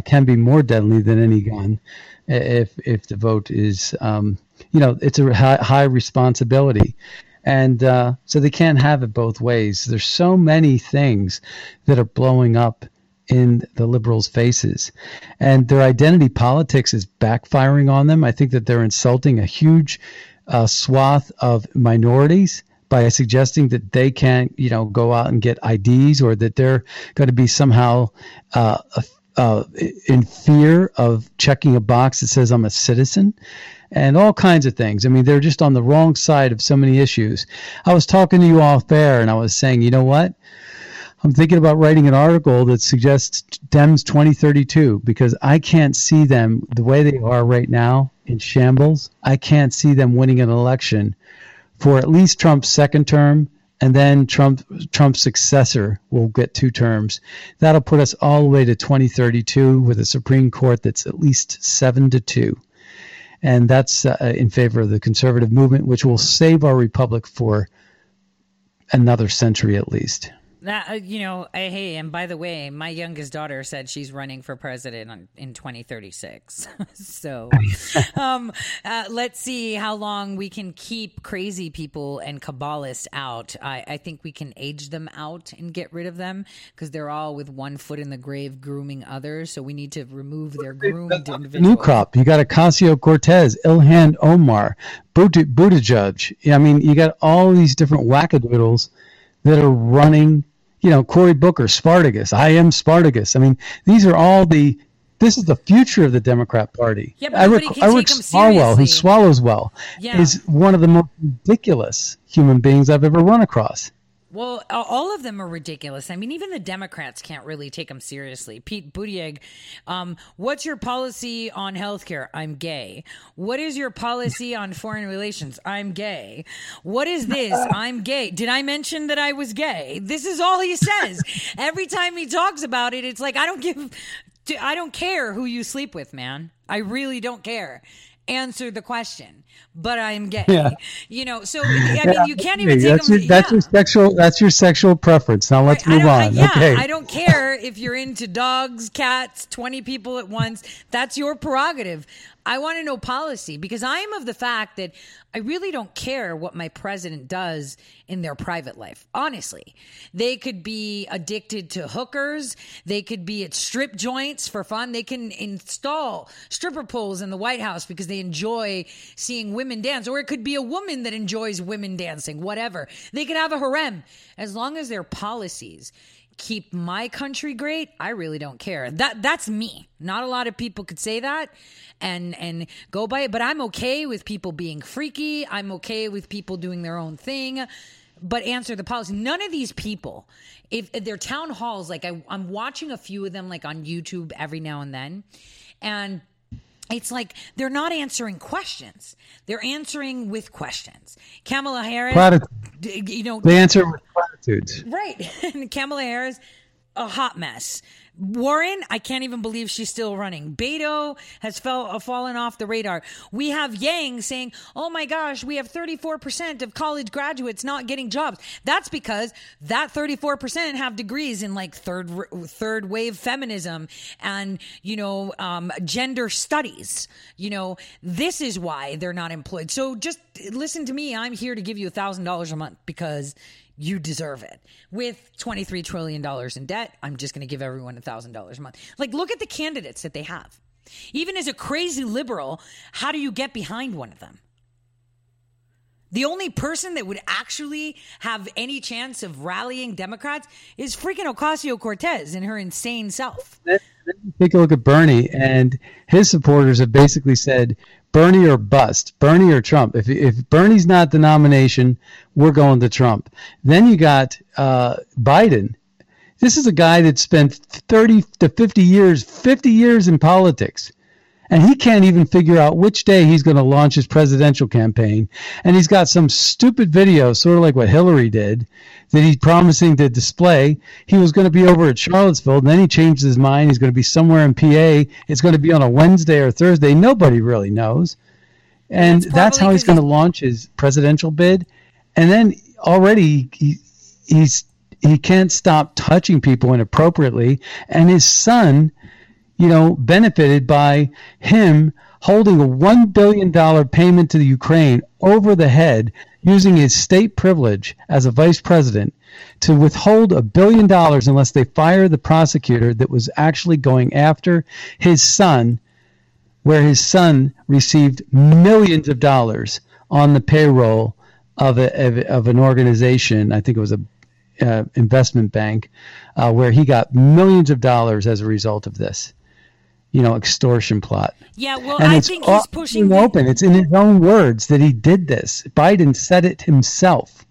can be more deadly than any gun, if if the vote is um, you know, it's a high, high responsibility. And uh, so they can't have it both ways. There's so many things that are blowing up in the liberals' faces. And their identity politics is backfiring on them. I think that they're insulting a huge uh, swath of minorities by suggesting that they can't, you know, go out and get IDs or that they're going to be somehow uh, uh, in fear of checking a box that says I'm a citizen and all kinds of things. I mean, they're just on the wrong side of so many issues. I was talking to you off air, and I was saying, you know what? I'm thinking about writing an article that suggests Dems 2032 because I can't see them the way they are right now in shambles. I can't see them winning an election for at least Trump's second term, and then Trump Trump's successor will get two terms. That'll put us all the way to 2032 with a Supreme Court that's at least seven to two and that's uh, in favor of the conservative movement, which will save our republic for another century at least.
Uh, you know, I, hey, and by the way, my youngest daughter said she's running for president on, in 2036. so, um, uh, let's see how long we can keep crazy people and Kabbalists out. I, I think we can age them out and get rid of them because they're all with one foot in the grave, grooming others. So we need to remove their groomed individuals.
New crop. You got Ocasio Cortez, Ilhan Omar, Buttigieg. I mean, you got all these different wackadoodles that are running you know, Cory Booker, Spartacus. I am Spartacus. I mean, these are all the. This is the future of the Democrat Party.
Yeah, but Eric, Eric
Swalwell, who swallows well, yeah. is one of the most ridiculous human beings I've ever run across.
Well, all of them are ridiculous. I mean, even the Democrats can't really take them seriously. Pete Buttigieg, um, what's your policy on healthcare? I'm gay. What is your policy on foreign relations? I'm gay. What is this? I'm gay. Did I mention that I was gay? This is all he says. Every time he talks about it, it's like I don't give, I don't care who you sleep with, man. I really don't care answer the question, but I'm gay. Yeah. You know, so I mean, you can't even take
that's
them.
Your, that's yeah. your sexual. That's your sexual preference. Now let's move on.
Yeah,
okay.
I don't care if you're into dogs, cats, twenty people at once. That's your prerogative. I want to know policy because I am of the fact that I really don't care what my president does in their private life. Honestly, they could be addicted to hookers. They could be at strip joints for fun. They can install stripper poles in the White House because they enjoy seeing women dance. Or it could be a woman that enjoys women dancing, whatever. They could have a harem as long as their policies keep my country great, I really don't care. That that's me. Not a lot of people could say that and and go by it, but I'm okay with people being freaky. I'm okay with people doing their own thing. But answer the policy. None of these people, if, if their town halls, like I, I'm watching a few of them, like on YouTube every now and then, and it's like they're not answering questions. They're answering with questions. Kamala Harris, you know,
they answer
Right. And Kamala Harris, a hot mess. Warren, I can't even believe she's still running. Beto has fell, uh, fallen off the radar. We have Yang saying, oh my gosh, we have 34% of college graduates not getting jobs. That's because that 34% have degrees in like third, third wave feminism and, you know, um, gender studies. You know, this is why they're not employed. So just listen to me. I'm here to give you a thousand dollars a month because you deserve it. With $23 trillion in debt, I'm just going to give everyone $1,000 a month. Like, look at the candidates that they have. Even as a crazy liberal, how do you get behind one of them? The only person that would actually have any chance of rallying Democrats is freaking Ocasio Cortez and her insane self.
Take a look at Bernie, and his supporters have basically said, Bernie or bust, Bernie or Trump. If if Bernie's not the nomination, we're going to Trump. Then you got uh, Biden. This is a guy that spent 30 to 50 years, 50 years in politics. And he can't even figure out which day he's going to launch his presidential campaign. And he's got some stupid video, sort of like what Hillary did, that he's promising to display. He was going to be over at Charlottesville, and then he changed his mind. He's going to be somewhere in PA. It's going to be on a Wednesday or Thursday. Nobody really knows. And that's how he's going to launch his presidential bid. And then already he, he's he can't stop touching people inappropriately. And his son you know, benefited by him holding a $1 billion payment to the Ukraine over the head using his state privilege as a vice president to withhold a billion dollars unless they fire the prosecutor that was actually going after his son, where his son received millions of dollars on the payroll of, a, of, an organization. I think it was a uh, investment bank uh, where he got millions of dollars as a result of this you know, extortion plot.
Yeah, well,
and
I
it's
think he's pushing.
the- open. It's in his own words that he did this. Biden said it himself.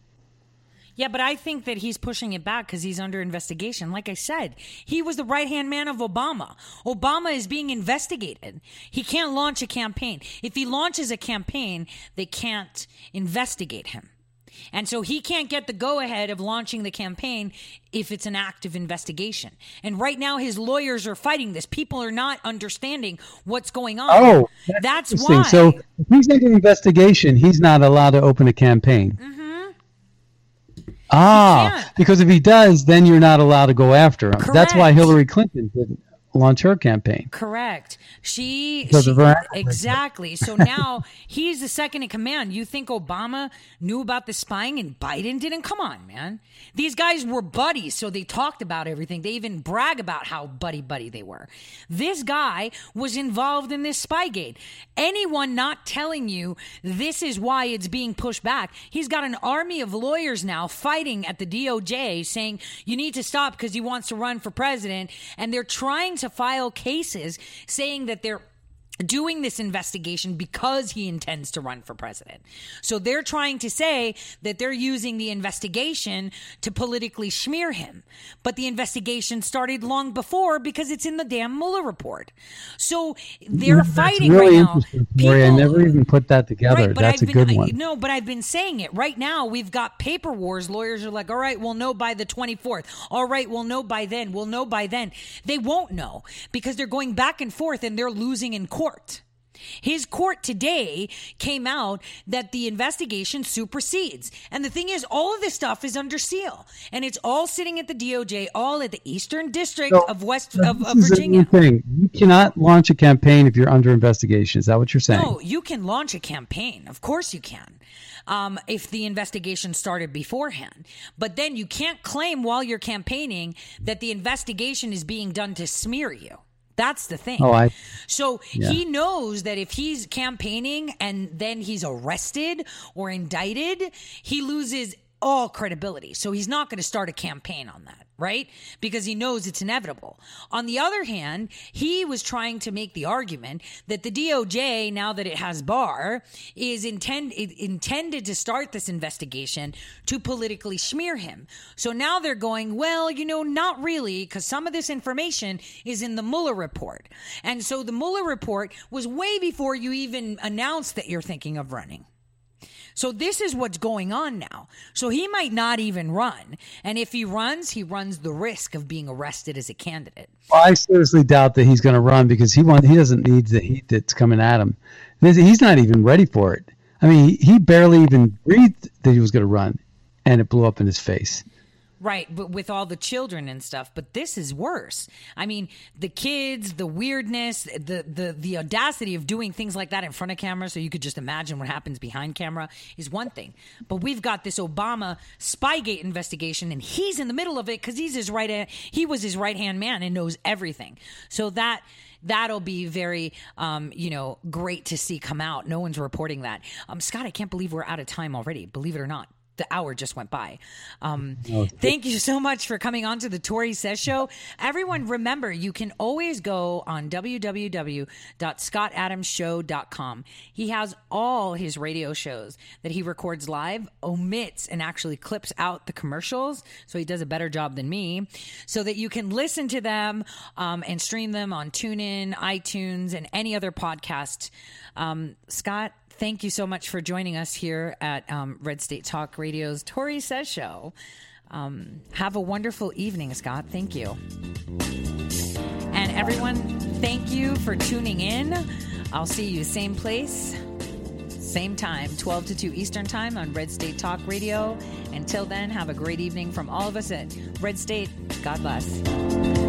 Yeah, but I think that he's pushing it back because he's under investigation. Like I said, he was the right hand man of Obama. Obama is being investigated. He can't launch a campaign. If he launches a campaign, they can't investigate him. And so he can't get the go ahead of launching the campaign if it's an active investigation. And right now, his lawyers are fighting this. People are not understanding what's going on.
Oh,
that's,
Interesting.
why.
So if he's under investigation, he's not allowed to open a campaign.
Mm-hmm.
Ah, because if he does, then you're not allowed to go after him. That's why Hillary Clinton didn't launch her campaign.
Correct. She,
Because
she- exactly. So now he's the second in command. You think Obama knew about the spying and Biden didn't? Come on, man. These guys were buddies, so they talked about everything. They even brag about how buddy buddy they were. This guy was involved in this spygate. Anyone not telling you this is why it's being pushed back. He's got an army of lawyers now fighting at the DOJ saying you need to stop because he wants to run for president and they're trying to file cases saying that they're doing this investigation because he intends to run for president. So they're trying to say that they're using the investigation to politically smear him. But the investigation started long before because it's in the damn Mueller report. So they're
That's
fighting
really
right now.
Tori. I never even put that together.
Right,
That's
I've
a
been,
good
I-
one.
no, but I've been saying it. Right now, we've got paper wars. Lawyers are like, all right, we'll know by the 24th. All right, we'll know by then. We'll know by then. They won't know because they're going back and forth and they're losing in court. His court today came out that the investigation supersedes. And the thing is, all of this stuff is under seal. And it's all sitting at the DOJ, all at the Eastern District
So,
of West
so
of, of Virginia.
thing. You cannot launch a campaign if you're under investigation. Is that what you're saying?
No, you can launch a campaign. Of course you can. Um, if the investigation started beforehand. But then you can't claim while you're campaigning that the investigation is being done to smear you. That's the thing.
Oh, I-
So
Yeah.
he knows that if he's campaigning and then he's arrested or indicted, he loses all credibility. So he's not going to start a campaign on that, right? Because he knows it's inevitable. On the other hand, he was trying to make the argument that the DOJ, now that it has Barr, is intend, intended to start this investigation to politically smear him. So now they're going, well, you know, not really, because some of this information is in the Mueller report. And so the Mueller report was way before you even announced that you're thinking of running. So this is what's going on now. So he might not even run. And if he runs, he runs the risk of being arrested as a candidate.
I seriously doubt that he's going to run because he want, he doesn't need the heat that's coming at him. He's not even ready for it. I mean, he barely even breathed that he was going to run, and it blew up in his face.
Right, but with all the children and stuff. But this is worse. I mean, the kids, the weirdness, the the the audacity of doing things like that in front of camera, so you could just imagine what happens behind camera, is one thing. But we've got this Obama Spygate investigation, and he's in the middle of it because he's his right. He was his right hand man and knows everything. So that that'll be very, um, you know, great to see come out. No one's reporting that. Um, Scott, I can't believe we're out of time already. Believe it or not the hour just went by. Um, oh, thank you so much for coming on to the Tori Says Show. Everyone, remember, you can always go on www.scottadamsshow.com. He has all his radio shows that he records live, omits, and actually clips out the commercials. So he does a better job than me, so that you can listen to them um, and stream them on TuneIn, iTunes, and any other podcast. Um, Scott, thank you so much for joining us here at um, Red State Talk Radio's Tori Says Show. Um, have a wonderful evening, Scott. Thank you. And everyone, thank you for tuning in. I'll see you same place, same time, 12 to 2 Eastern Time on Red State Talk Radio. Until then, have a great evening from all of us at Red State. God bless.